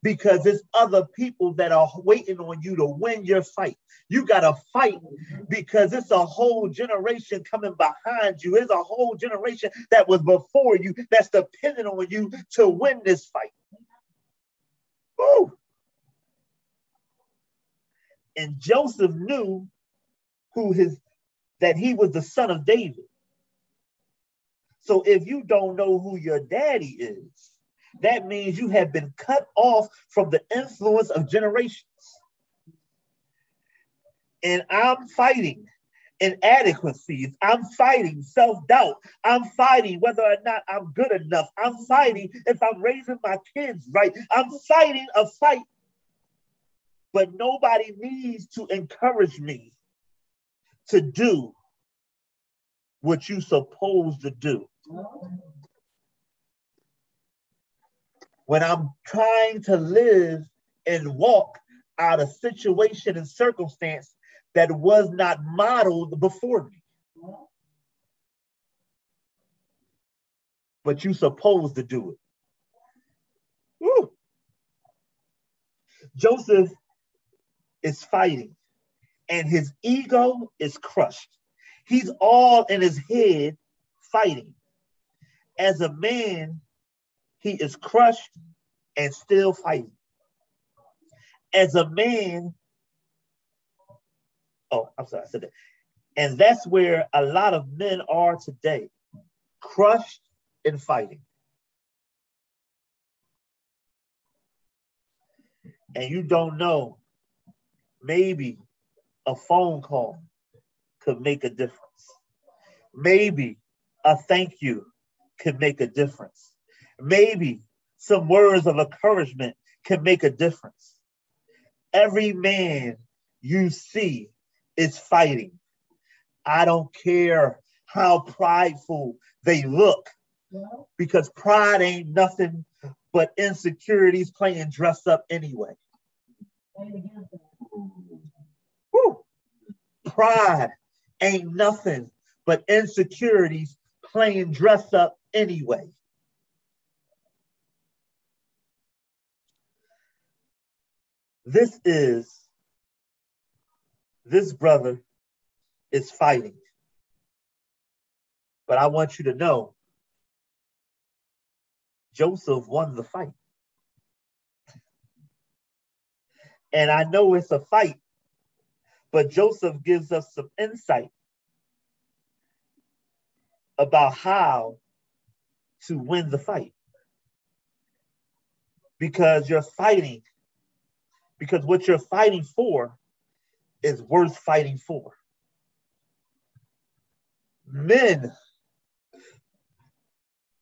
because there's other people that are waiting on you to win your fight. You got to fight because it's a whole generation coming behind you. It's a whole generation that was before you that's dependent on you to win this fight. Woo! And Joseph knew who his that he was the son of David. So if you don't know who your daddy is, that means you have been cut off from the influence of generations. And I'm fighting inadequacies. I'm fighting self doubt. I'm fighting whether or not I'm good enough. I'm fighting if I'm raising my kids right. I'm fighting a fight. But nobody needs to encourage me to do what you're supposed to do. When I'm trying to live and walk out of situation and circumstance that was not modeled before me. But you're supposed to do it. Woo. Joseph is fighting and his ego is crushed. He's all in his head fighting. As a man, he is crushed and still fighting. As a man, oh, I'm sorry, I said that. And that's where a lot of men are today, crushed and fighting. And you don't know, maybe a phone call could make a difference. Maybe a thank you could make a difference. Maybe some words of encouragement can make a difference. Every man you see is fighting. I don't care how prideful they look, because pride ain't nothing but insecurities playing dress up anyway. Woo. Pride ain't nothing but insecurities playing dress up anyway. This is, this brother is fighting. But I want you to know Joseph won the fight. And I know it's a fight, but Joseph gives us some insight about how to win the fight. Because you're fighting because what you're fighting for is worth fighting for. Men,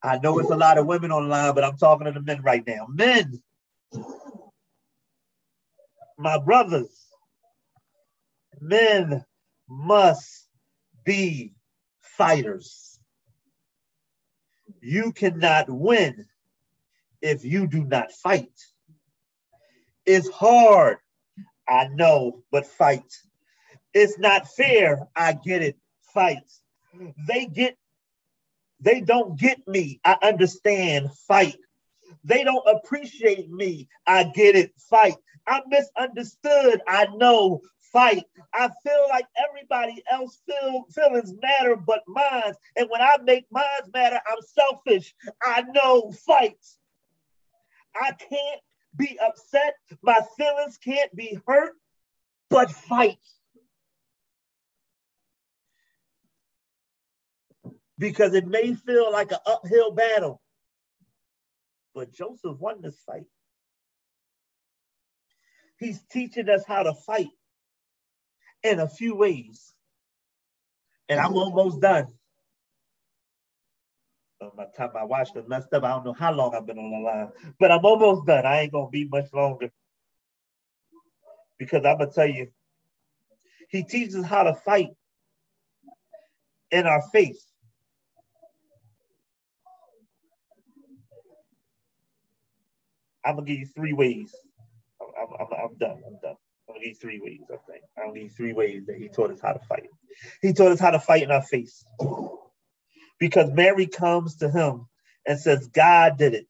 I know it's a lot of women online, but I'm talking to the men right now. Men, my brothers, men must be fighters. You cannot win if you do not fight. It's hard. I know, but fight. It's not fair. I get it. Fight. They get, they don't get me. I understand. Fight. They don't appreciate me. I get it. Fight. I'm misunderstood. I know. fight. I feel like everybody else feel, feelings matter but mine. And when I make mine matter, I'm selfish. I know Fight. I can't be upset. My feelings can't be hurt, but fight. Because it may feel like an uphill battle. But Joseph won this fight. He's teaching us how to fight in a few ways. And I'm almost done. The time I watched it messed up, I don't know how long I've been on the line, but I'm almost done. I ain't gonna be much longer because I'm gonna tell you, he teaches how to fight in our face. I'm gonna give you three ways. I'm, I'm, I'm done. I'm done. I'm gonna give you three ways. I think I'm gonna give you three ways that he taught us how to fight. He taught us how to fight in our face, because Mary comes to him and says, "God did it,"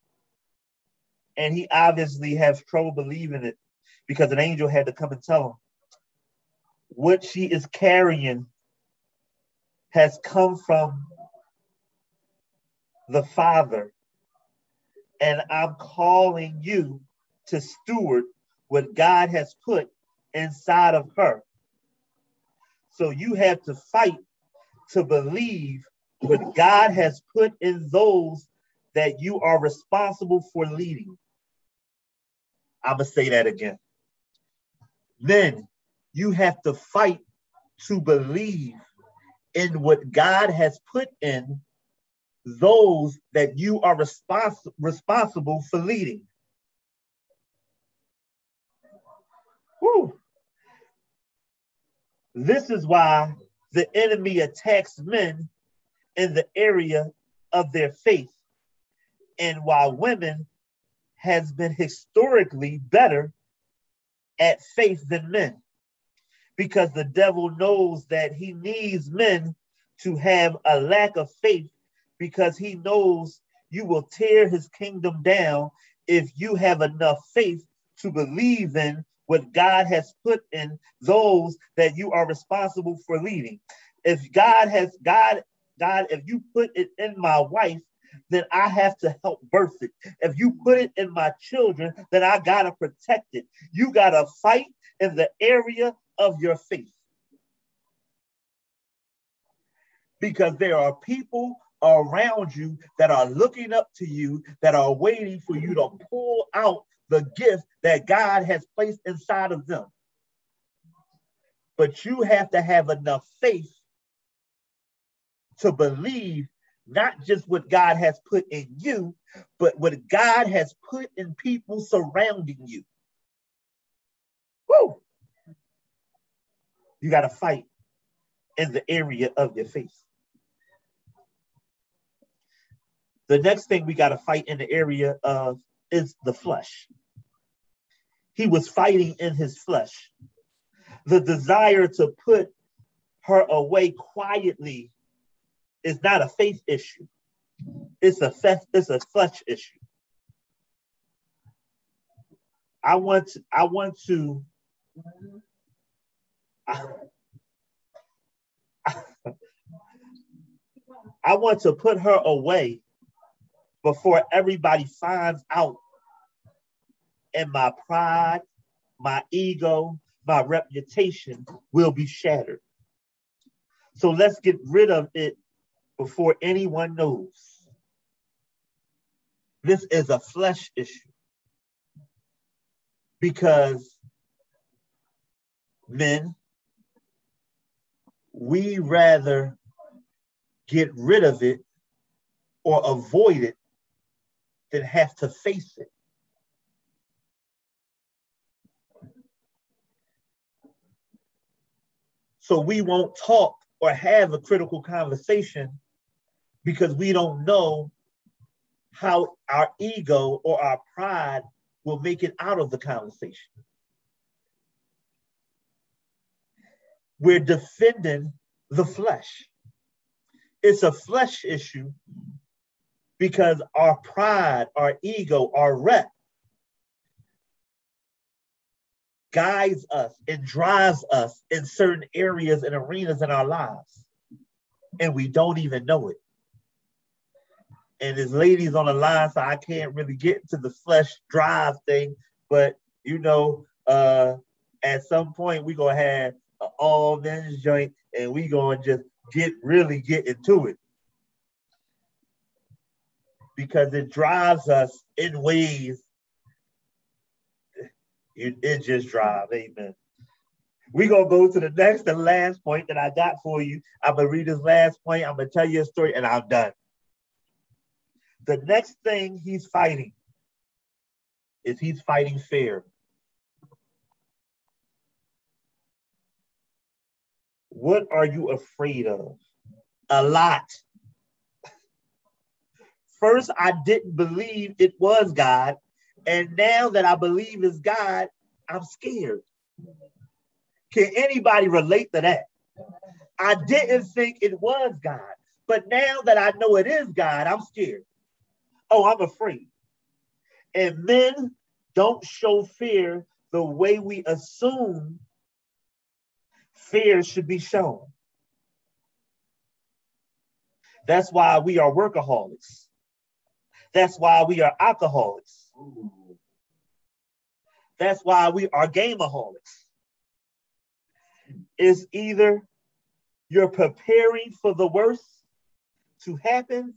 and he obviously has trouble believing it because an angel had to come and tell him. What she is carrying has come from the Father. And I'm calling you to steward what God has put inside of her. So you have to fight to believe what God has put in those that you are responsible for leading. I'm going to say that again. Then you have to fight to believe in what God has put in those that you are respons- responsible for leading. Whew. This is why the enemy attacks men in the area of their faith, and why women has been historically better at faith than men. Because the devil knows that he needs men to have a lack of faith because he knows you will tear his kingdom down if you have enough faith to believe in what God has put in those that you are responsible for leading. If God has God, God, if you put it in my wife, then I have to help birth it. If you put it in my children, then I gotta protect it. You gotta fight in the area of your faith. Because there are people around you that are looking up to you, that are waiting for you to pull out the gift that God has placed inside of them. But you have to have enough faith to believe not just what God has put in you, but what God has put in people surrounding you. Woo! You got to fight in the area of your faith. The next thing we got to fight in the area of is the flesh. He was fighting in his flesh. The desire to put her away quietly is not a faith issue. It's a fe- it's a flesh issue. I want to, I want to I, I want to put her away before everybody finds out. And my pride, my ego, my reputation will be shattered. So let's get rid of it before anyone knows. This is a flesh issue because men, we rather get rid of it or avoid it than have to face it. So we won't talk or have a critical conversation because we don't know how our ego or our pride will make it out of the conversation. We're defending the flesh. It's a flesh issue because our pride, our ego, our rep guides us and drives us in certain areas and arenas in our lives. And we don't even know it. And there's ladies on the line, so I can't really get into the flesh drive thing, but you know, uh, at some point we gonna have an all men's joint and we gonna just get really get into it because it drives us in ways it, it just drives. Amen. We're gonna go to the next and last point that I got for you. I'm gonna read this last point. I'm gonna tell you a story, and I'm done. The next thing he's fighting is he's fighting fear. What are you afraid of? A lot. First, I didn't believe it was God. And now that I believe it's God, I'm scared. Can anybody relate to that? I didn't think it was God. But now that I know it is God, I'm scared. Oh, I'm afraid. And men don't show fear the way we assume fear should be shown. That's why we are workaholics. That's why we are alcoholics. That's why we are gameaholics. It's either you're preparing for the worst to happen,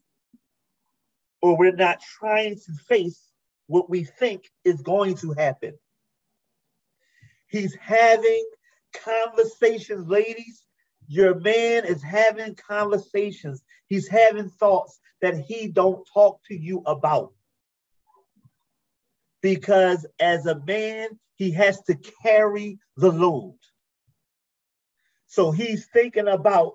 or we're not trying to face what we think is going to happen. He's having conversations, ladies. Your man is having conversations. He's having thoughts that he don't talk to you about. Because as a man, he has to carry the load. So he's thinking about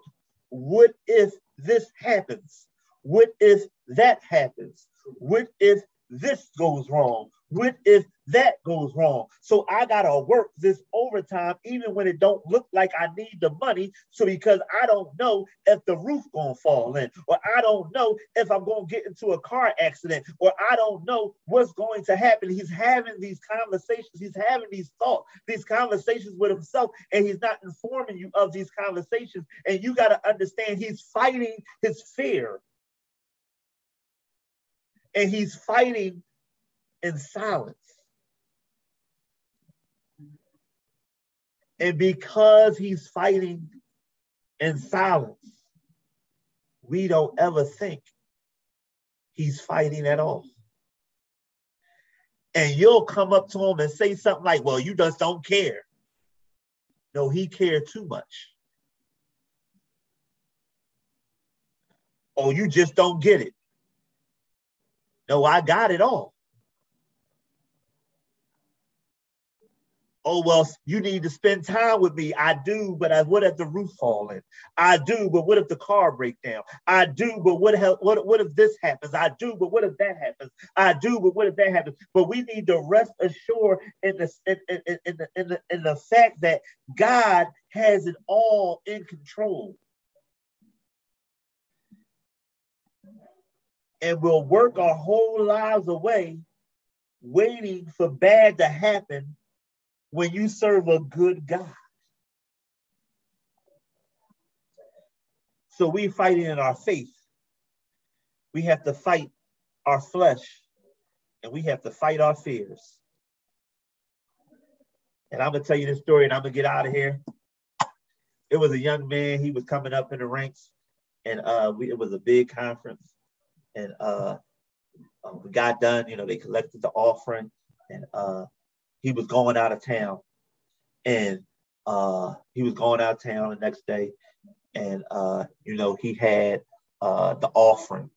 what if this happens? What if that happens? What if this goes wrong? What if that goes wrong? So I gotta work this overtime even when it don't look like I need the money. So because I don't know if the roof gonna fall in, or I don't know if I'm gonna get into a car accident, or I don't know what's going to happen. He's having these conversations, he's having these thoughts, these conversations with himself, and he's not informing you of these conversations. And you gotta understand he's fighting his fear. And he's fighting in silence. And because he's fighting in silence, we don't ever think he's fighting at all. And you'll come up to him and say something like, Well, you just don't care. No, he cared too much. Oh, you just don't get it. No, I got it all. oh well you need to spend time with me. I do but I, what if the roof fall in i do but what if the car break down? I do but what, if, what, what if this happens? I do but what if that happens? I do but what if that happens? But we need to rest assured in the in, in, in, the, in, the, in the fact that god has it all in control and we'll work our whole lives away waiting for bad to happen when you serve a good God. So we're fighting in our faith. We have to fight our flesh and we have to fight our fears. And I'm gonna tell you this story and I'm gonna get out of here. It was a young man, he was coming up in the ranks, and uh, we, it was a big conference. And uh, um, we got done, you know, they collected the offering, and uh, he was going out of town. And uh, he was going out of town the next day and uh, you know he had uh, the offering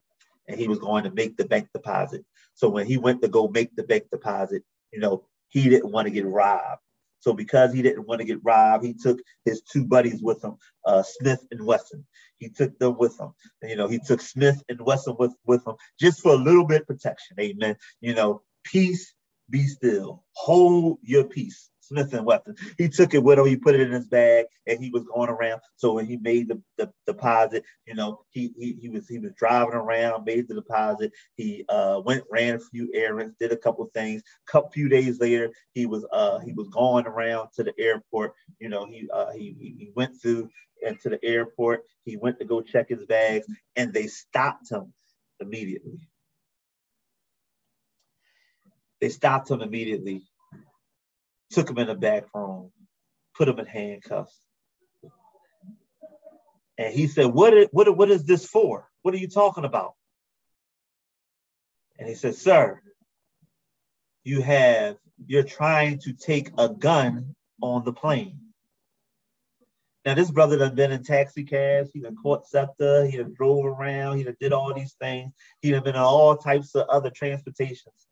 and he was going to make the bank deposit. So when he went to go make the bank deposit you know he didn't want to get robbed so because he didn't want to get robbed, he took his two buddies with him, uh, Smith and Wesson. He took them with him. And, you know, he took Smith and Wesson with, with him just for a little bit protection. Amen. You know, peace be still. Hold your peace. Smith and Wesson. He took it with him. He put it in his bag, and he was going around. So when he made the, the deposit, you know, he, he he was he was driving around, made the deposit. He uh, went, ran a few errands, did a couple things. A few days later, he was uh he was going around to the airport. You know, he uh he he went through into the airport. He went to go check his bags, and they stopped him immediately. They stopped him immediately took him in the back room, put him in handcuffs. And he said, what is, what, what is this for? What are you talking about? And he said, Sir, you have, you're trying to take a gun on the plane. Now, this brother done been in taxi cabs, he done caught SEPTA, he done drove around, he done did all these things, he done been in all types of other transportations.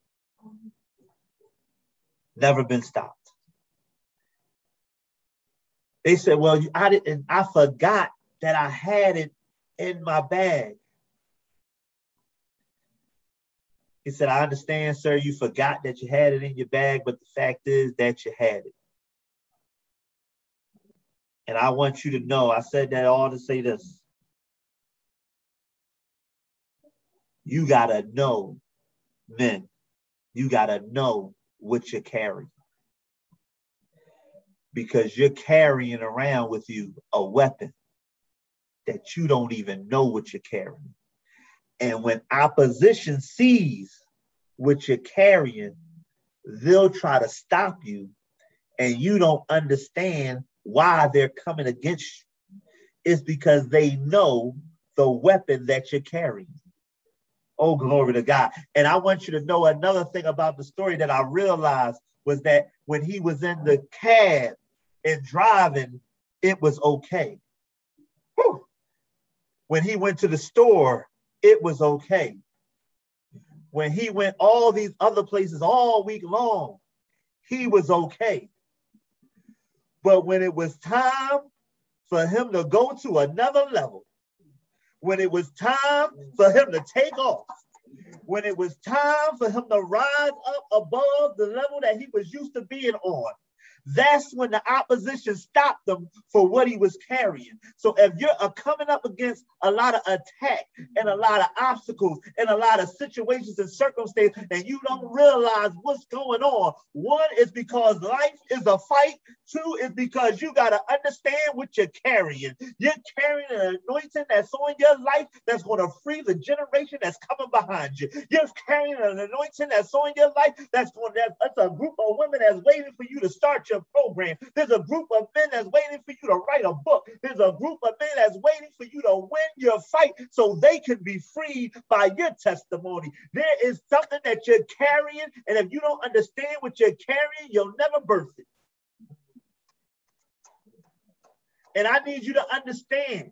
Never been stopped. They said, well, I didn't, I forgot that I had it in my bag. He said, I understand, sir, you forgot that you had it in your bag, but the fact is that you had it. And I want you to know, I said that all to say this. You got to know, men, you got to know what you carry because you're carrying around with you a weapon that you don't even know what you're carrying. And when opposition sees what you're carrying, they'll try to stop you, and you don't understand why they're coming against you. It's because they know the weapon that you're carrying. Oh, glory to God. And I want you to know another thing about the story that I realized was that when he was in the cab and driving, it was okay. Whew. When he went to the store, it was okay. When he went all these other places all week long, he was okay. But when it was time for him to go to another level, when it was time for him to take off, when it was time for him to rise up above the level that he was used to being on, that's when the opposition stopped them for what he was carrying. So if you're coming up against a lot of attack and a lot of obstacles and a lot of situations and circumstances, and you don't realize what's going on, one is because life is a fight. Two is because you got to understand what you're carrying. You're carrying an anointing that's on your life that's going to free the generation that's coming behind you. You're carrying an anointing that's on your life that's going to, that's a group of women that's waiting for you to start your program. There's a group of men that's waiting for you to write a book. There's a group of men that's waiting for you to win your fight so they can be freed by your testimony. There is something that you're carrying, and if you don't understand what you're carrying, you'll never birth it. And I need you to understand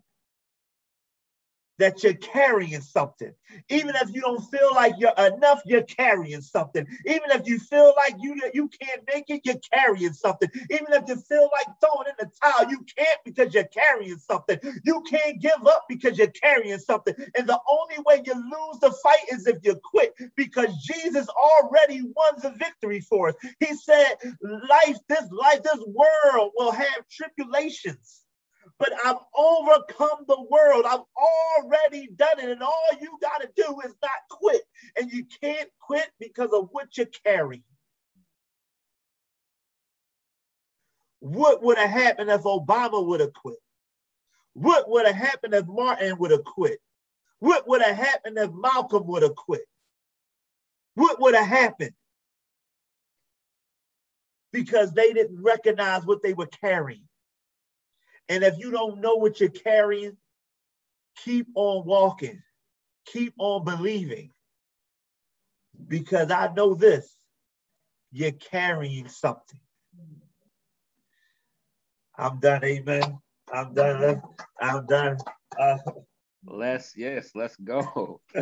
that you're carrying something. Even if you don't feel like you're enough, you're carrying something. Even if you feel like you, you can't make it, you're carrying something. Even if you feel like throwing in the towel, you can't because you're carrying something. You can't give up because you're carrying something. And the only way you lose the fight is if you quit because Jesus already won the victory for us. He said, Life, this life, this world will have tribulations but I've overcome the world. I've already done it. And all you got to do is not quit. And you can't quit because of what you carry. What would have happened if Obama would have quit? What would have happened if Martin would have quit? What would have happened if Malcolm would have quit? What would have happened? Because they didn't recognize what they were carrying. And if you don't know what you're carrying, keep on walking, keep on believing. Because I know this you're carrying something. I'm done, amen. I'm done. I'm done. Uh, let's yes, let's go.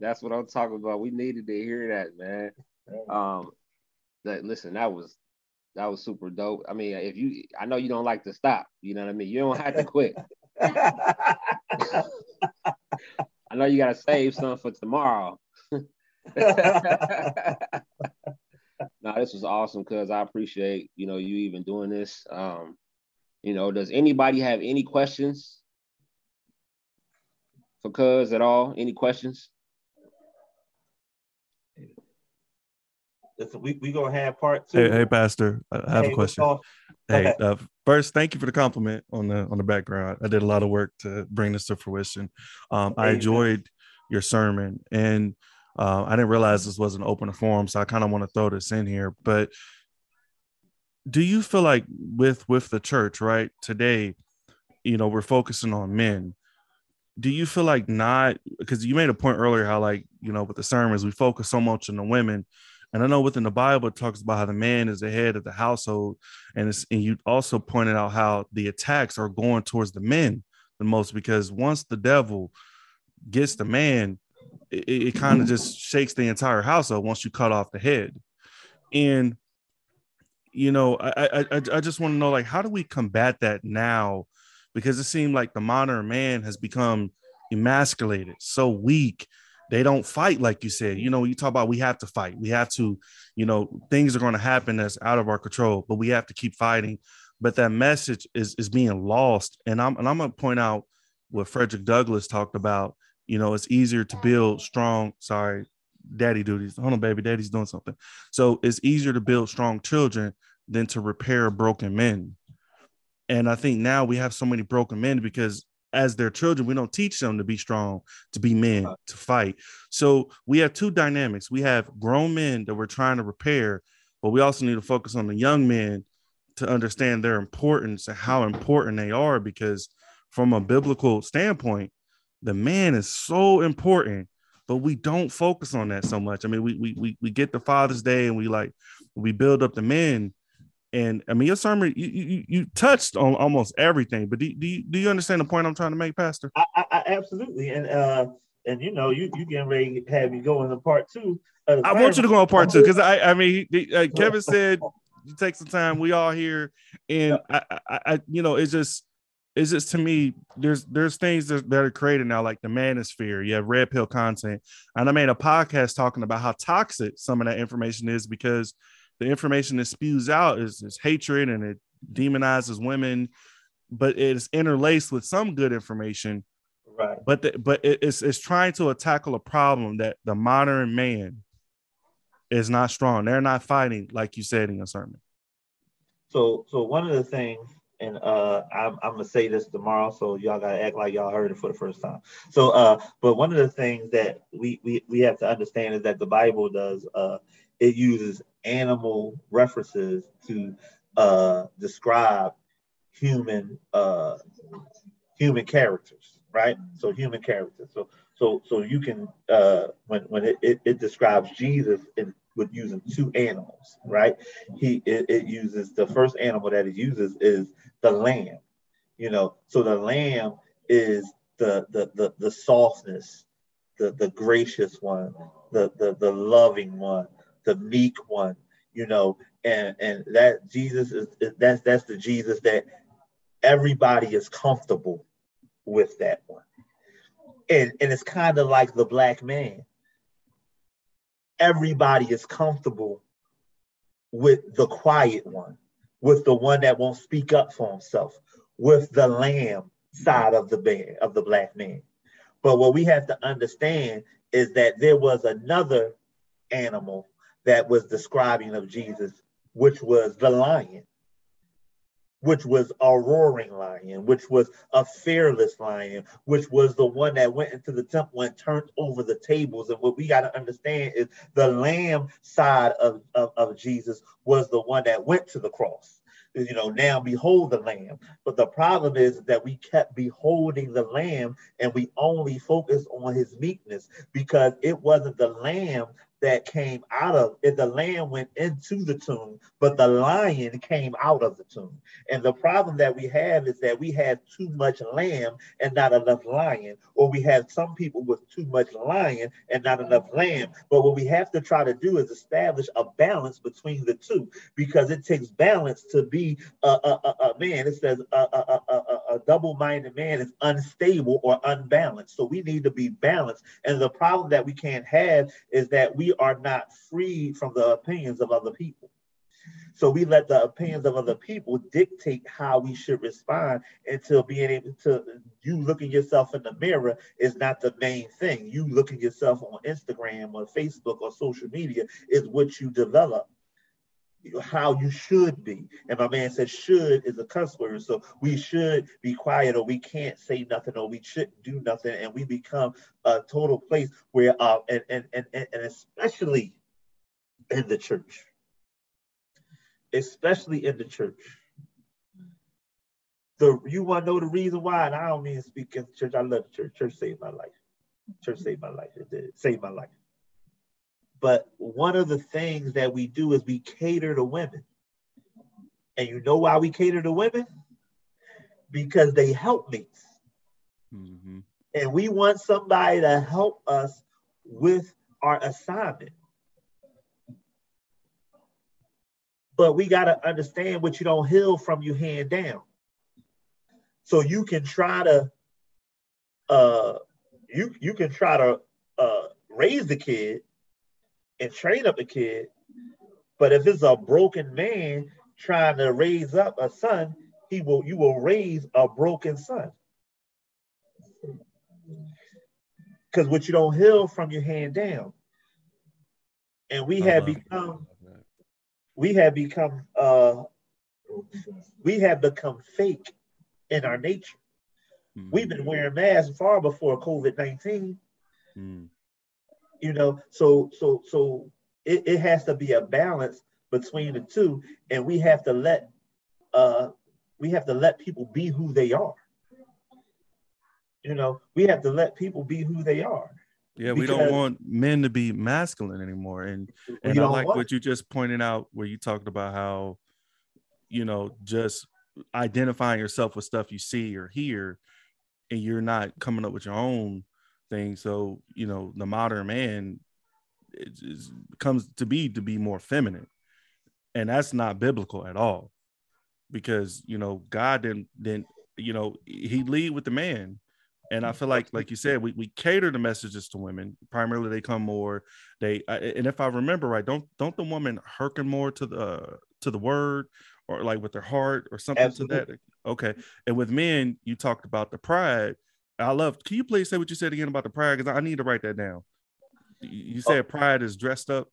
That's what I'm talking about. We needed to hear that, man. Um, that listen, that was that was super dope. I mean, if you, I know you don't like to stop. You know what I mean? You don't have to quit. I know you got to save some for tomorrow. no, this was awesome because I appreciate you know you even doing this. Um, you know, does anybody have any questions for Cuz at all? Any questions? We we gonna have part two. Hey, hey Pastor, I have hey, a question. Hey, uh, first, thank you for the compliment on the on the background. I did a lot of work to bring this to fruition. Um, I enjoyed your sermon, and uh, I didn't realize this was an open forum, so I kind of want to throw this in here. But do you feel like with with the church right today, you know, we're focusing on men. Do you feel like not because you made a point earlier how like you know with the sermons we focus so much on the women and I know within the Bible it talks about how the man is the head of the household, and and you also pointed out how the attacks are going towards the men the most because once the devil gets the man, it, it kind of just shakes the entire household once you cut off the head. And you know, I I I just want to know like how do we combat that now? Because it seemed like the modern man has become emasculated, so weak they don't fight like you said. You know you talk about we have to fight. We have to you know things are going to happen that's out of our control but we have to keep fighting. But that message is is being lost. And i'm and i'm going to point out what frederick douglass talked about. You know it's easier to build strong sorry daddy duties. Hold on baby daddy's doing something. So it's easier to build strong children than to repair broken men. And i think now we have so many broken men because as their children, we don't teach them to be strong, to be men, to fight. So we have two dynamics. We have grown men that we're trying to repair, but we also need to focus on the young men to understand their importance and how important they are. Because from a biblical standpoint, the man is so important, but we don't focus on that so much. I mean, we we we, we get the Father's Day and we like we build up the men, and I mean, your sermon, you, you, you touched on almost everything, but do, do, you, do you understand the point I'm trying to make, Pastor? I, I, absolutely. And, uh, and you know, you, you getting ready to have me go into part two. I want you to go on part two because I, I mean, uh, Kevin said you take some time. We all here, and I, I, I, you know, it's just, it's just to me. There's, there's things that, that are created now, like the manosphere. You have red pill content, and I made a podcast talking about how toxic some of that information is because the information that spews out is, is hatred and it demonizes women, but it's interlaced with some good information. Right. But the, but it's it's trying to tackle a problem that the modern man is not strong. They're not fighting like you said in your sermon. So so one of the things, and uh, I'm, I'm gonna say this tomorrow, so y'all gotta act like y'all heard it for the first time. So uh, but one of the things that we we we have to understand is that the Bible does uh it uses animal references to uh, describe human uh, human characters, right? So human characters. So so so you can uh, when when it, it, it describes Jesus in, with using two animals, right? He it, it uses the first animal that it uses is the lamb, you know. So the lamb is the the the, the softness, the the gracious one, the the the loving one, the meek one, you know, and and that Jesus is, that's that's the Jesus that everybody is comfortable with that one. And and it's kind of like the black man. Everybody is comfortable with the quiet one, with the one that won't speak up for himself, with the lamb side of the man of the black man. But what we have to understand is that there was another animal that was describing of Jesus, which was the lion, which was a roaring lion, which was a fearless lion, which was the one that went into the temple and turned over the tables. And what we got to understand is the lamb side of, of, of Jesus was the one that went to the cross you know, now behold the lamb. But the problem is that we kept beholding the lamb and we only focused on his meekness because it wasn't the lamb that came out of it. The lamb went into the tomb, but the lion came out of the tomb. And the problem that we have is that we have too much lamb and not enough lion, or we have some people with too much lion and not enough lamb. But what we have to try to do is establish a balance between the two because it takes balance to be a, a, a, a man. It says a, a, a, a, a double-minded man is unstable or unbalanced. So we need to be balanced. And the problem that we can't have is that we are not free from the opinions of other people. So we let the opinions of other people dictate how we should respond until being able to you looking yourself in the mirror is not the main thing. You looking yourself on Instagram or Facebook or social media is what you develop how you should be. And my man said should is a cuss word. So we should be quiet or we can't say nothing or we shouldn't do nothing. And we become a total place where uh and and and, and especially in the church especially in the church. The you want to know the reason why, and I don't mean to speak in church. I love the church. Church saved my life. Church saved my life. It did save my life. But one of the things that we do is we cater to women. And you know why we cater to women? Because they help me. Mm-hmm. And we want somebody to help us with our assignment. But we got to understand what you don't heal from you hand down. So you can try to uh you you can try to uh raise the kid and train up a kid, but if it's a broken man trying to raise up a son, he will you will raise a broken son. Because what you don't heal from your hand down. And we have uh-huh. become we have become uh, we have become fake in our nature. Mm-hmm. We've been wearing masks far before COVID nineteen. Mm. You know, so so so it, it has to be a balance between the two, and we have to let uh we have to let people be who they are. You know, we have to let people be who they are. Yeah, we don't want men to be masculine anymore. And and I like what you just pointed out where you talked about how, you know, just identifying yourself with stuff you see or hear, and you're not coming up with your own thing. So, you know, the modern man comes to be to be more feminine. And that's not biblical at all. Because, you know, God didn't didn't, you know, he lead with the man and I feel like, like you said, we, we cater the messages to women. Primarily, they come more. They and if I remember right, don't don't the woman hearken more to the uh, to the word or like with their heart or something Absolutely. to that? Okay. And with men, you talked about the pride. I love. Can you please say what you said again about the pride? Because I need to write that down. You oh. said oh. pride is dressed up.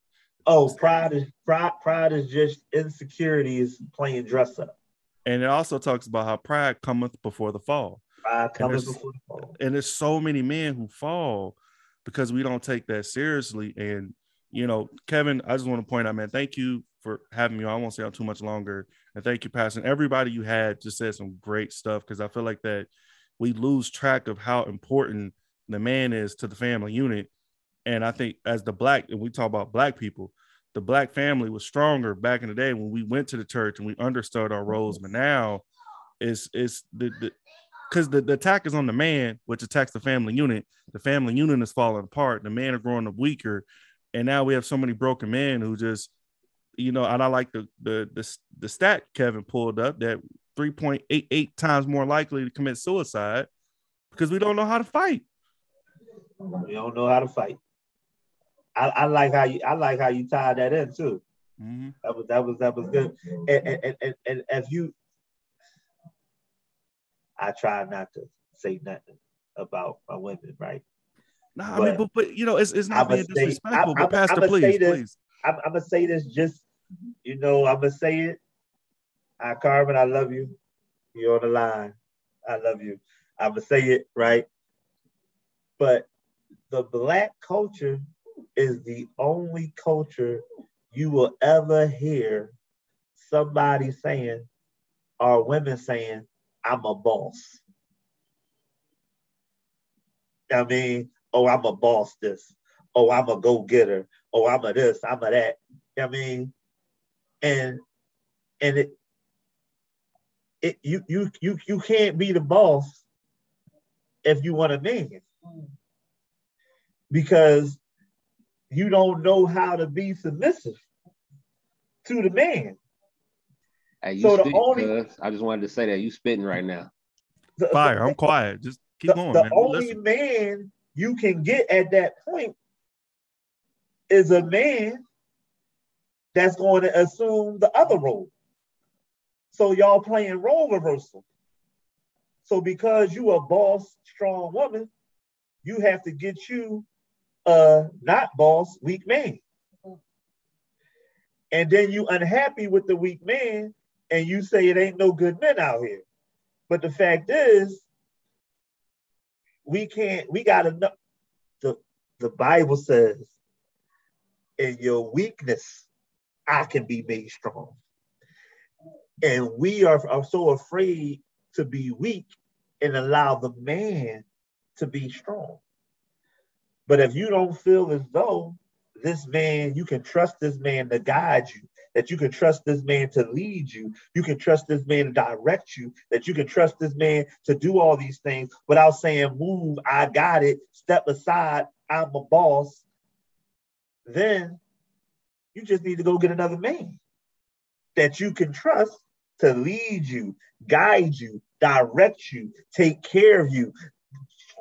Oh, pride is pride. Pride is just insecurity is playing dress up. And it also talks about how pride cometh before the fall. Five coming before the fall. And there's so many men who fall because we don't take that seriously. And you know, Kevin, I just want to point out, man, thank you for having me. I won't stay on too much longer. And thank you, Pastor. Everybody you had just said some great stuff because I feel like that we lose track of how important the man is to the family unit. And I think as the black, and we talk about black people, the black family was stronger back in the day when we went to the church and we understood our roles. Mm-hmm. But now it's it's the, the because the, the attack is on the man, which attacks the family unit. The family unit is falling apart. The men are growing up weaker, and now we have so many broken men who just, you know. And I like the the the, the stat Kevin pulled up that three point eight eight times more likely to commit suicide because we don't know how to fight. We don't know how to fight. I, I like how you I like how you tied that in too. Mm-hmm. That was that was that was good. And and, and, and if you I try not to say nothing about my women, right? No, nah, I mean, but, but you know, it's, it's not being say, disrespectful. I, but Pastor, please, this, please. I'm, I'm, gonna say this just, you know, I'm gonna say it. Uh, I, Carmen, I love you. You're on the line. I love you. I'm gonna say it right. But the black culture is the only culture you will ever hear somebody saying or women saying I'm a boss. I mean, oh, I'm a boss this. Oh, I'm a go-getter. Oh, I'm a this, I'm a that. I mean, and and it it you you you you can't be the boss if you want a man. Because you don't know how to be submissive to the man. Hey, so the only I just wanted to say that you spitting right now. the, fire. I'm quiet. Just keep the, going. The man. only Listen. man you can get at that point is a man that's going to assume the other role. So y'all playing role reversal. So because you a boss, strong woman, you have to get you a not boss, weak man. And then you unhappy with the weak man, and you say it ain't no good men out here. But the fact is, we can't, we gotta know the the Bible says, in your weakness, I can be made strong. And we are, are so afraid to be weak and allow the man to be strong. But if you don't feel as though this man, you can trust this man to guide you, that you can trust this man to lead you, you can trust this man to direct you, that you can trust this man to do all these things without saying, Move, I got it, step aside, I'm a boss, then you just need to go get another man that you can trust to lead you, guide you, direct you, take care of you,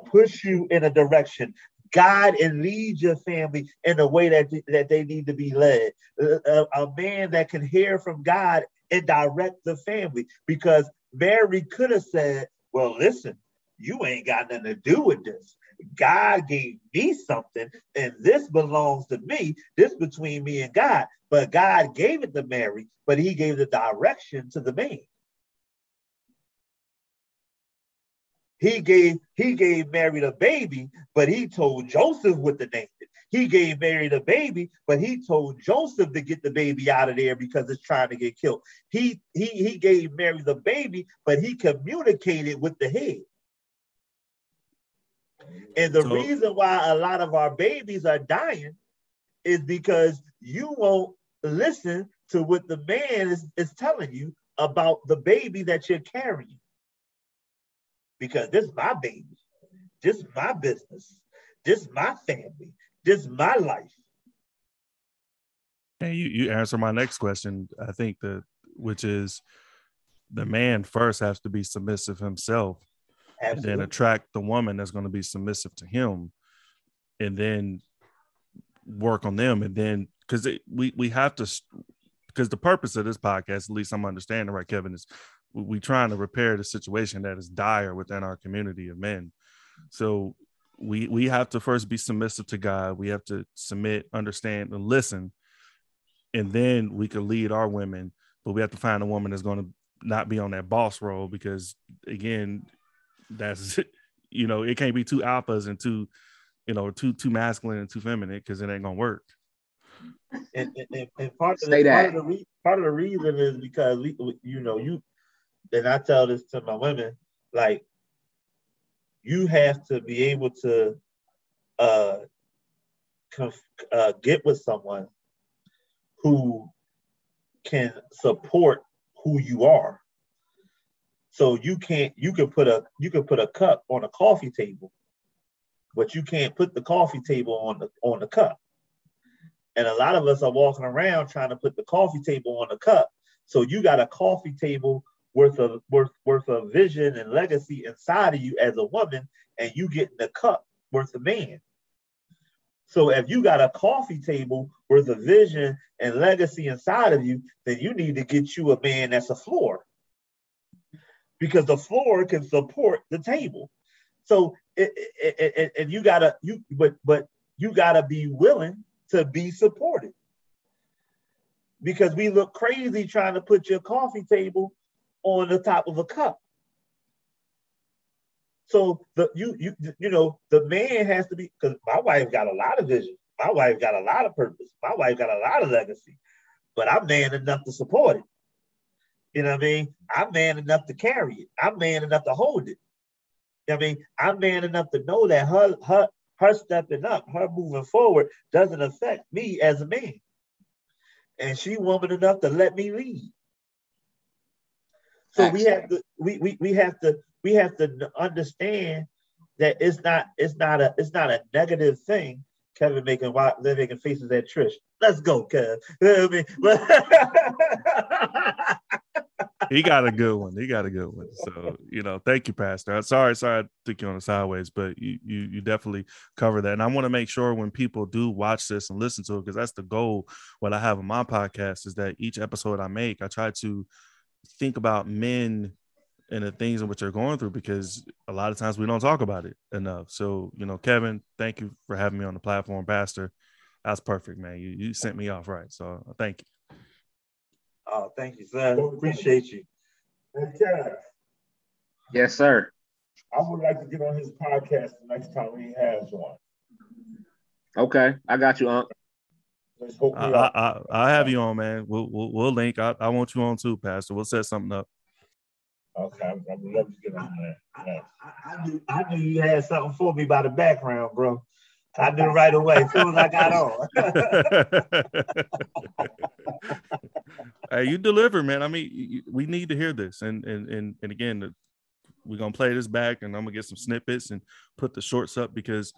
push you in a direction, guide and lead your family in the way that, that they need to be led. A, a man that can hear from God and direct the family. Because Mary could have said, Well, listen, you ain't got nothing to do with this. God gave me something, and this belongs to me. This between me and God. But God gave it to Mary, but he gave the direction to the man. He gave he gave Mary the baby, but he told Joseph what to name it. He gave Mary the baby, but he told Joseph to get the baby out of there because it's trying to get killed. He he he gave Mary the baby, but he communicated with the head. And the so, reason why a lot of our babies are dying is because you won't listen to what the man is, is telling you about the baby that you're carrying. Because this is my baby, this is my business, this is my family, this is my life. And you, you answer my next question, I think that which is the man first has to be submissive himself Absolutely. and then attract the woman that's going to be submissive to him and then work on them and then because we we have to because the purpose of this podcast at least i'm understanding right kevin is we, we trying to repair the situation that is dire within our community of men so we we have to first be submissive to god we have to submit understand and listen and then we can lead our women but we have to find a woman that's going to not be on that boss role because again that's you know it can't be two alphas and two you know too too masculine and too feminine because it ain't gonna work. And, and, and part, of the, part, of the re- part of the reason is because we you know you and i tell this to my women like you have to be able to uh, conf- uh get with someone who can support who you are so you can't you can put a you can put a cup on a coffee table, but you can't put the coffee table on the on the cup. And a lot of us are walking around trying to put the coffee table on the cup. So you got a coffee table worth of worth worth of vision and legacy inside of you as a woman, and you getting the cup worth of man. So if you got a coffee table worth of vision and legacy inside of you, then you need to get you a man that's a floor because the floor can support the table. So it, it, it, and you gotta you but but you gotta be willing to be supported because we look crazy trying to put your coffee table on the top of a cup. So the you you you know the man has to be because my wife got a lot of vision. My wife got a lot of purpose. My wife got a lot of legacy, but I'm man enough to support it. You know what I mean? I'm man enough to carry it. I'm man enough to hold it. You know I mean? I'm man enough to know that her her her stepping up, her moving forward doesn't affect me as a man. And she woman enough to let me lead. So we have to we, we we have to we have to understand that it's not it's not a it's not a negative thing. Kevin making they're making faces at Trish. Let's go, Kev. You know I mean? he got a good one. He got a good one. So you know, thank you, Pastor. Sorry, sorry, I took you on the sideways, but you you you definitely cover that. And I want to make sure when people do watch this and listen to it, because that's the goal. What I have on my podcast is that each episode I make, I try to think about men and the things in which they're going through because a lot of times we don't talk about it enough. So, you know, Kevin, thank you for having me on the platform, Pastor. That's perfect, man. You you sent me off right. So thank you. Oh, thank you, sir. Appreciate you. Okay. Yes, sir. I would like to get on his podcast the next time he has one. Okay, I got you, Unc. I, I, I, I have you on, man. We'll we'll, we'll link. I, I want you on too, Pastor. We'll set something up. Okay, I would love to get on there. Yes. I, I, knew, I knew you had something for me by the background, bro. I knew right away as soon as I got on. hey, you deliver, man. I mean, we need to hear this, and and and and again, we're gonna play this back, and I'm gonna get some snippets and put the shorts up because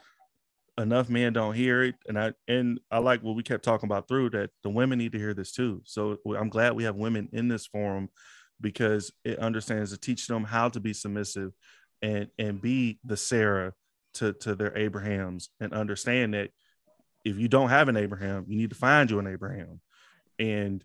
enough men don't hear it and i and i like what we kept talking about through that the women need to hear this too so i'm glad we have women in this forum because it understands to teach them how to be submissive and and be the Sarah to to their Abrahams and understand that if you don't have an Abraham, you need to find you an Abraham, and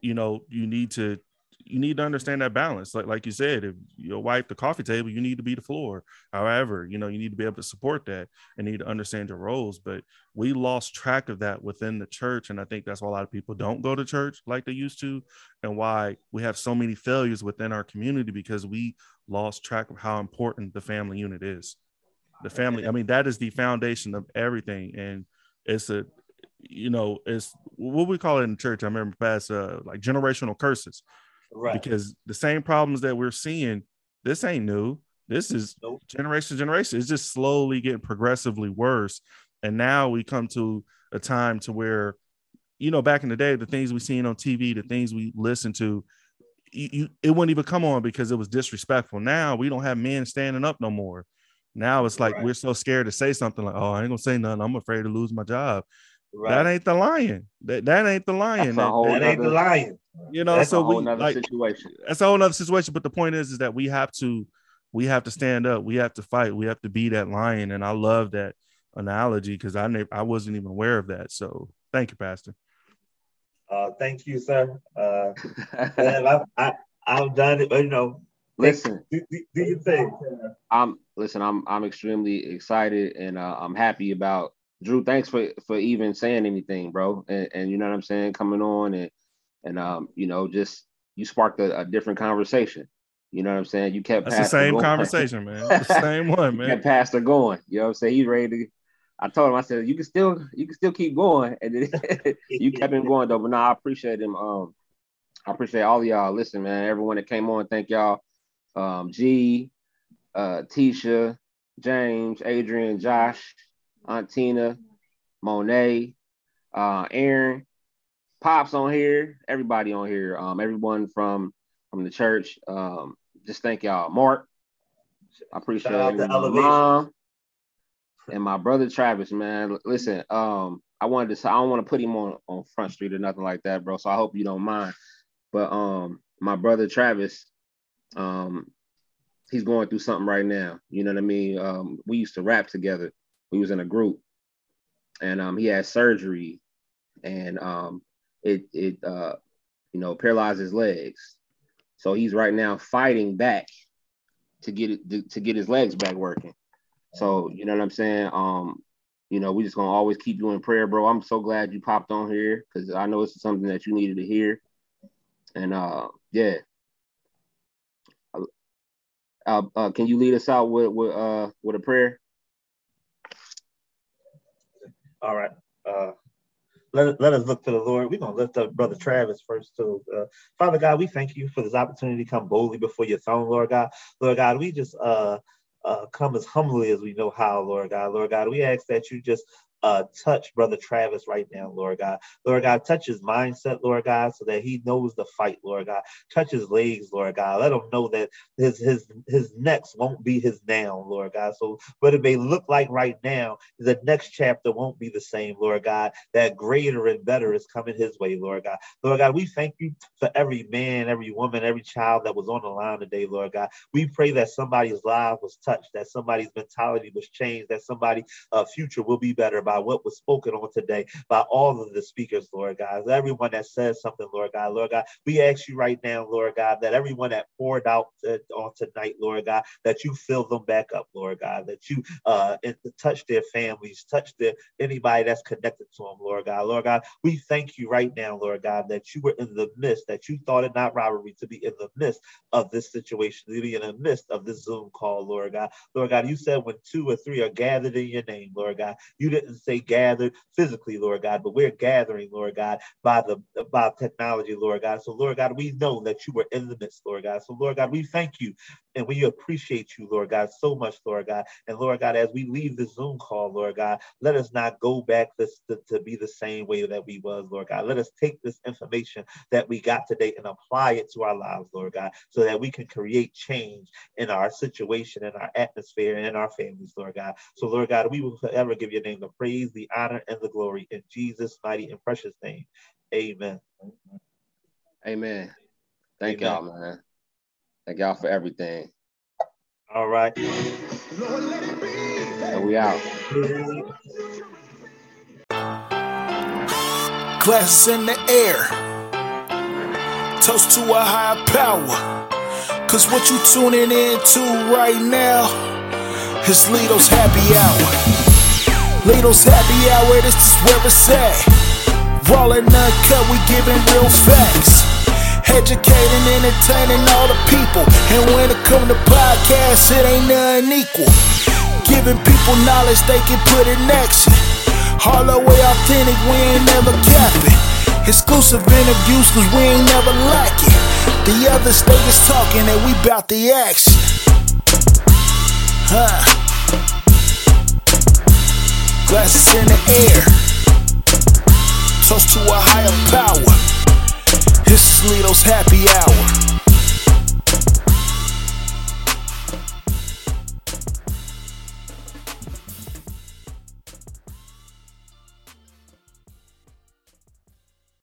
you know you need to you need to understand that balance. Like like you said, if your wife the coffee table, you need to be the floor. However, you know you need to be able to support that and need to understand your roles. But we lost track of that within the church, and I think that's why a lot of people don't go to church like they used to, and why we have so many failures within our community because we lost track of how important the family unit is. The family, I mean, that is the foundation of everything, and it's a you know, it's what we call it in church. I remember past uh, like generational curses Right. Because the same problems that we're seeing, this ain't new. This is nope. generation to generation. It's just slowly getting progressively worse. And now we come to a time to where, you know, back in the day, the things we seen on TV, the things we listened to, you, you, it wouldn't even come on because it was disrespectful. Now we don't have men standing up no more. Now it's like right. we're so scared to say something like, "Oh, I ain't gonna say nothing. I'm afraid to lose my job." Right. That ain't the lion. That that ain't the lion. That, that, ain't the lion. You know, that's so we like situation. That's a whole other situation. But the point is, is that we have to, we have to stand up. We have to fight. We have to be that lion. And I love that analogy because I never, I wasn't even aware of that. So thank you, Pastor. Uh, thank you, sir. Uh, I, I, I've done it. You know, listen. Do, do, do you think? I'm listen. I'm I'm extremely excited and uh, I'm happy about Drew. Thanks for for even saying anything, bro. And, and you know what I'm saying, coming on and and um, you know, just you sparked a, a different conversation. You know what I'm saying? You kept That's the same going. conversation, man. the same one, man. kept Pastor going. You know what I'm saying? He's ready to. I told him, I said, you can still, you can still keep going, and then you kept him going though. But now I appreciate him. Um, I appreciate all of y'all. Listen, man, everyone that came on, thank y'all. Um, G, uh, Tisha, James, Adrian, Josh, Aunt Tina, Monet, uh, Aaron, Pops on here, everybody on here, um, everyone from from the church. Um, just thank y'all, Mark. I appreciate it. Mom and my brother Travis, man. Listen, um, I wanted to. I don't want to put him on on Front Street or nothing like that, bro. So I hope you don't mind. But um, my brother Travis, um, he's going through something right now. You know what I mean? Um, we used to rap together. We was in a group, and um, he had surgery, and um, it it uh you know paralyzed his legs. So he's right now fighting back to get it to get his legs back working. So you know what I'm saying? Um, you know, we just gonna always keep you in prayer, bro. I'm so glad you popped on here because I know it's something that you needed to hear. And uh yeah. Uh, uh, can you lead us out with with uh with a prayer? All right. Uh let, let us look to the Lord. We're going to lift up Brother Travis first, too. Uh, Father God, we thank you for this opportunity to come boldly before your throne, Lord God. Lord God, we just uh, uh, come as humbly as we know how, Lord God. Lord God, we ask that you just uh, touch Brother Travis right now, Lord God. Lord God, touch his mindset, Lord God, so that he knows the fight, Lord God. Touch his legs, Lord God. Let him know that his his his next won't be his now, Lord God. So what it may look like right now, the next chapter won't be the same, Lord God. That greater and better is coming his way, Lord God. Lord God, we thank you for every man, every woman, every child that was on the line today, Lord God. We pray that somebody's life was touched, that somebody's mentality was changed, that somebody's uh, future will be better by what was spoken on today by all of the speakers, Lord God. Everyone that says something, Lord God, Lord God, we ask you right now, Lord God, that everyone that poured out to, on tonight, Lord God, that you fill them back up, Lord God, that you uh, touch their families, touch their anybody that's connected to them, Lord God. Lord God, we thank you right now, Lord God, that you were in the midst, that you thought it not robbery to be in the midst of this situation, to be in the midst of this Zoom call, Lord God. Lord God, you said when two or three are gathered in your name, Lord God, you didn't say gathered physically, Lord God, but we're gathering, Lord God, by the by technology, Lord God. So, Lord God, we know that you were in the midst, Lord God. So, Lord God, we thank you and we appreciate you, Lord God, so much, Lord God. And Lord God, as we leave the Zoom call, Lord God, let us not go back this, to, to be the same way that we was, Lord God. Let us take this information that we got today and apply it to our lives, Lord God, so that we can create change in our situation, in our atmosphere, and in our families, Lord God. So, Lord God, we will forever give your name the praise, the honor, and the glory in Jesus' mighty and precious name. Amen. Amen. Thank Amen. y'all, man. Thank y'all for everything. All right. And we out. Glasses in the air. Toast to a higher power. Cause what you tuning into right now is Lito's happy hour. Lito's happy hour, this is where it's at. Raw and uncut, we giving real facts educating, entertaining all the people. And when it come to podcasts, it ain't nothing equal. Giving people knowledge they can put in action. The way authentic, we ain't never capping. Exclusive interviews, cause we ain't never lacking. The other state is talking and we bout the action. Huh. Glasses in the air. Toast to a higher power. This is Lito's happy hour.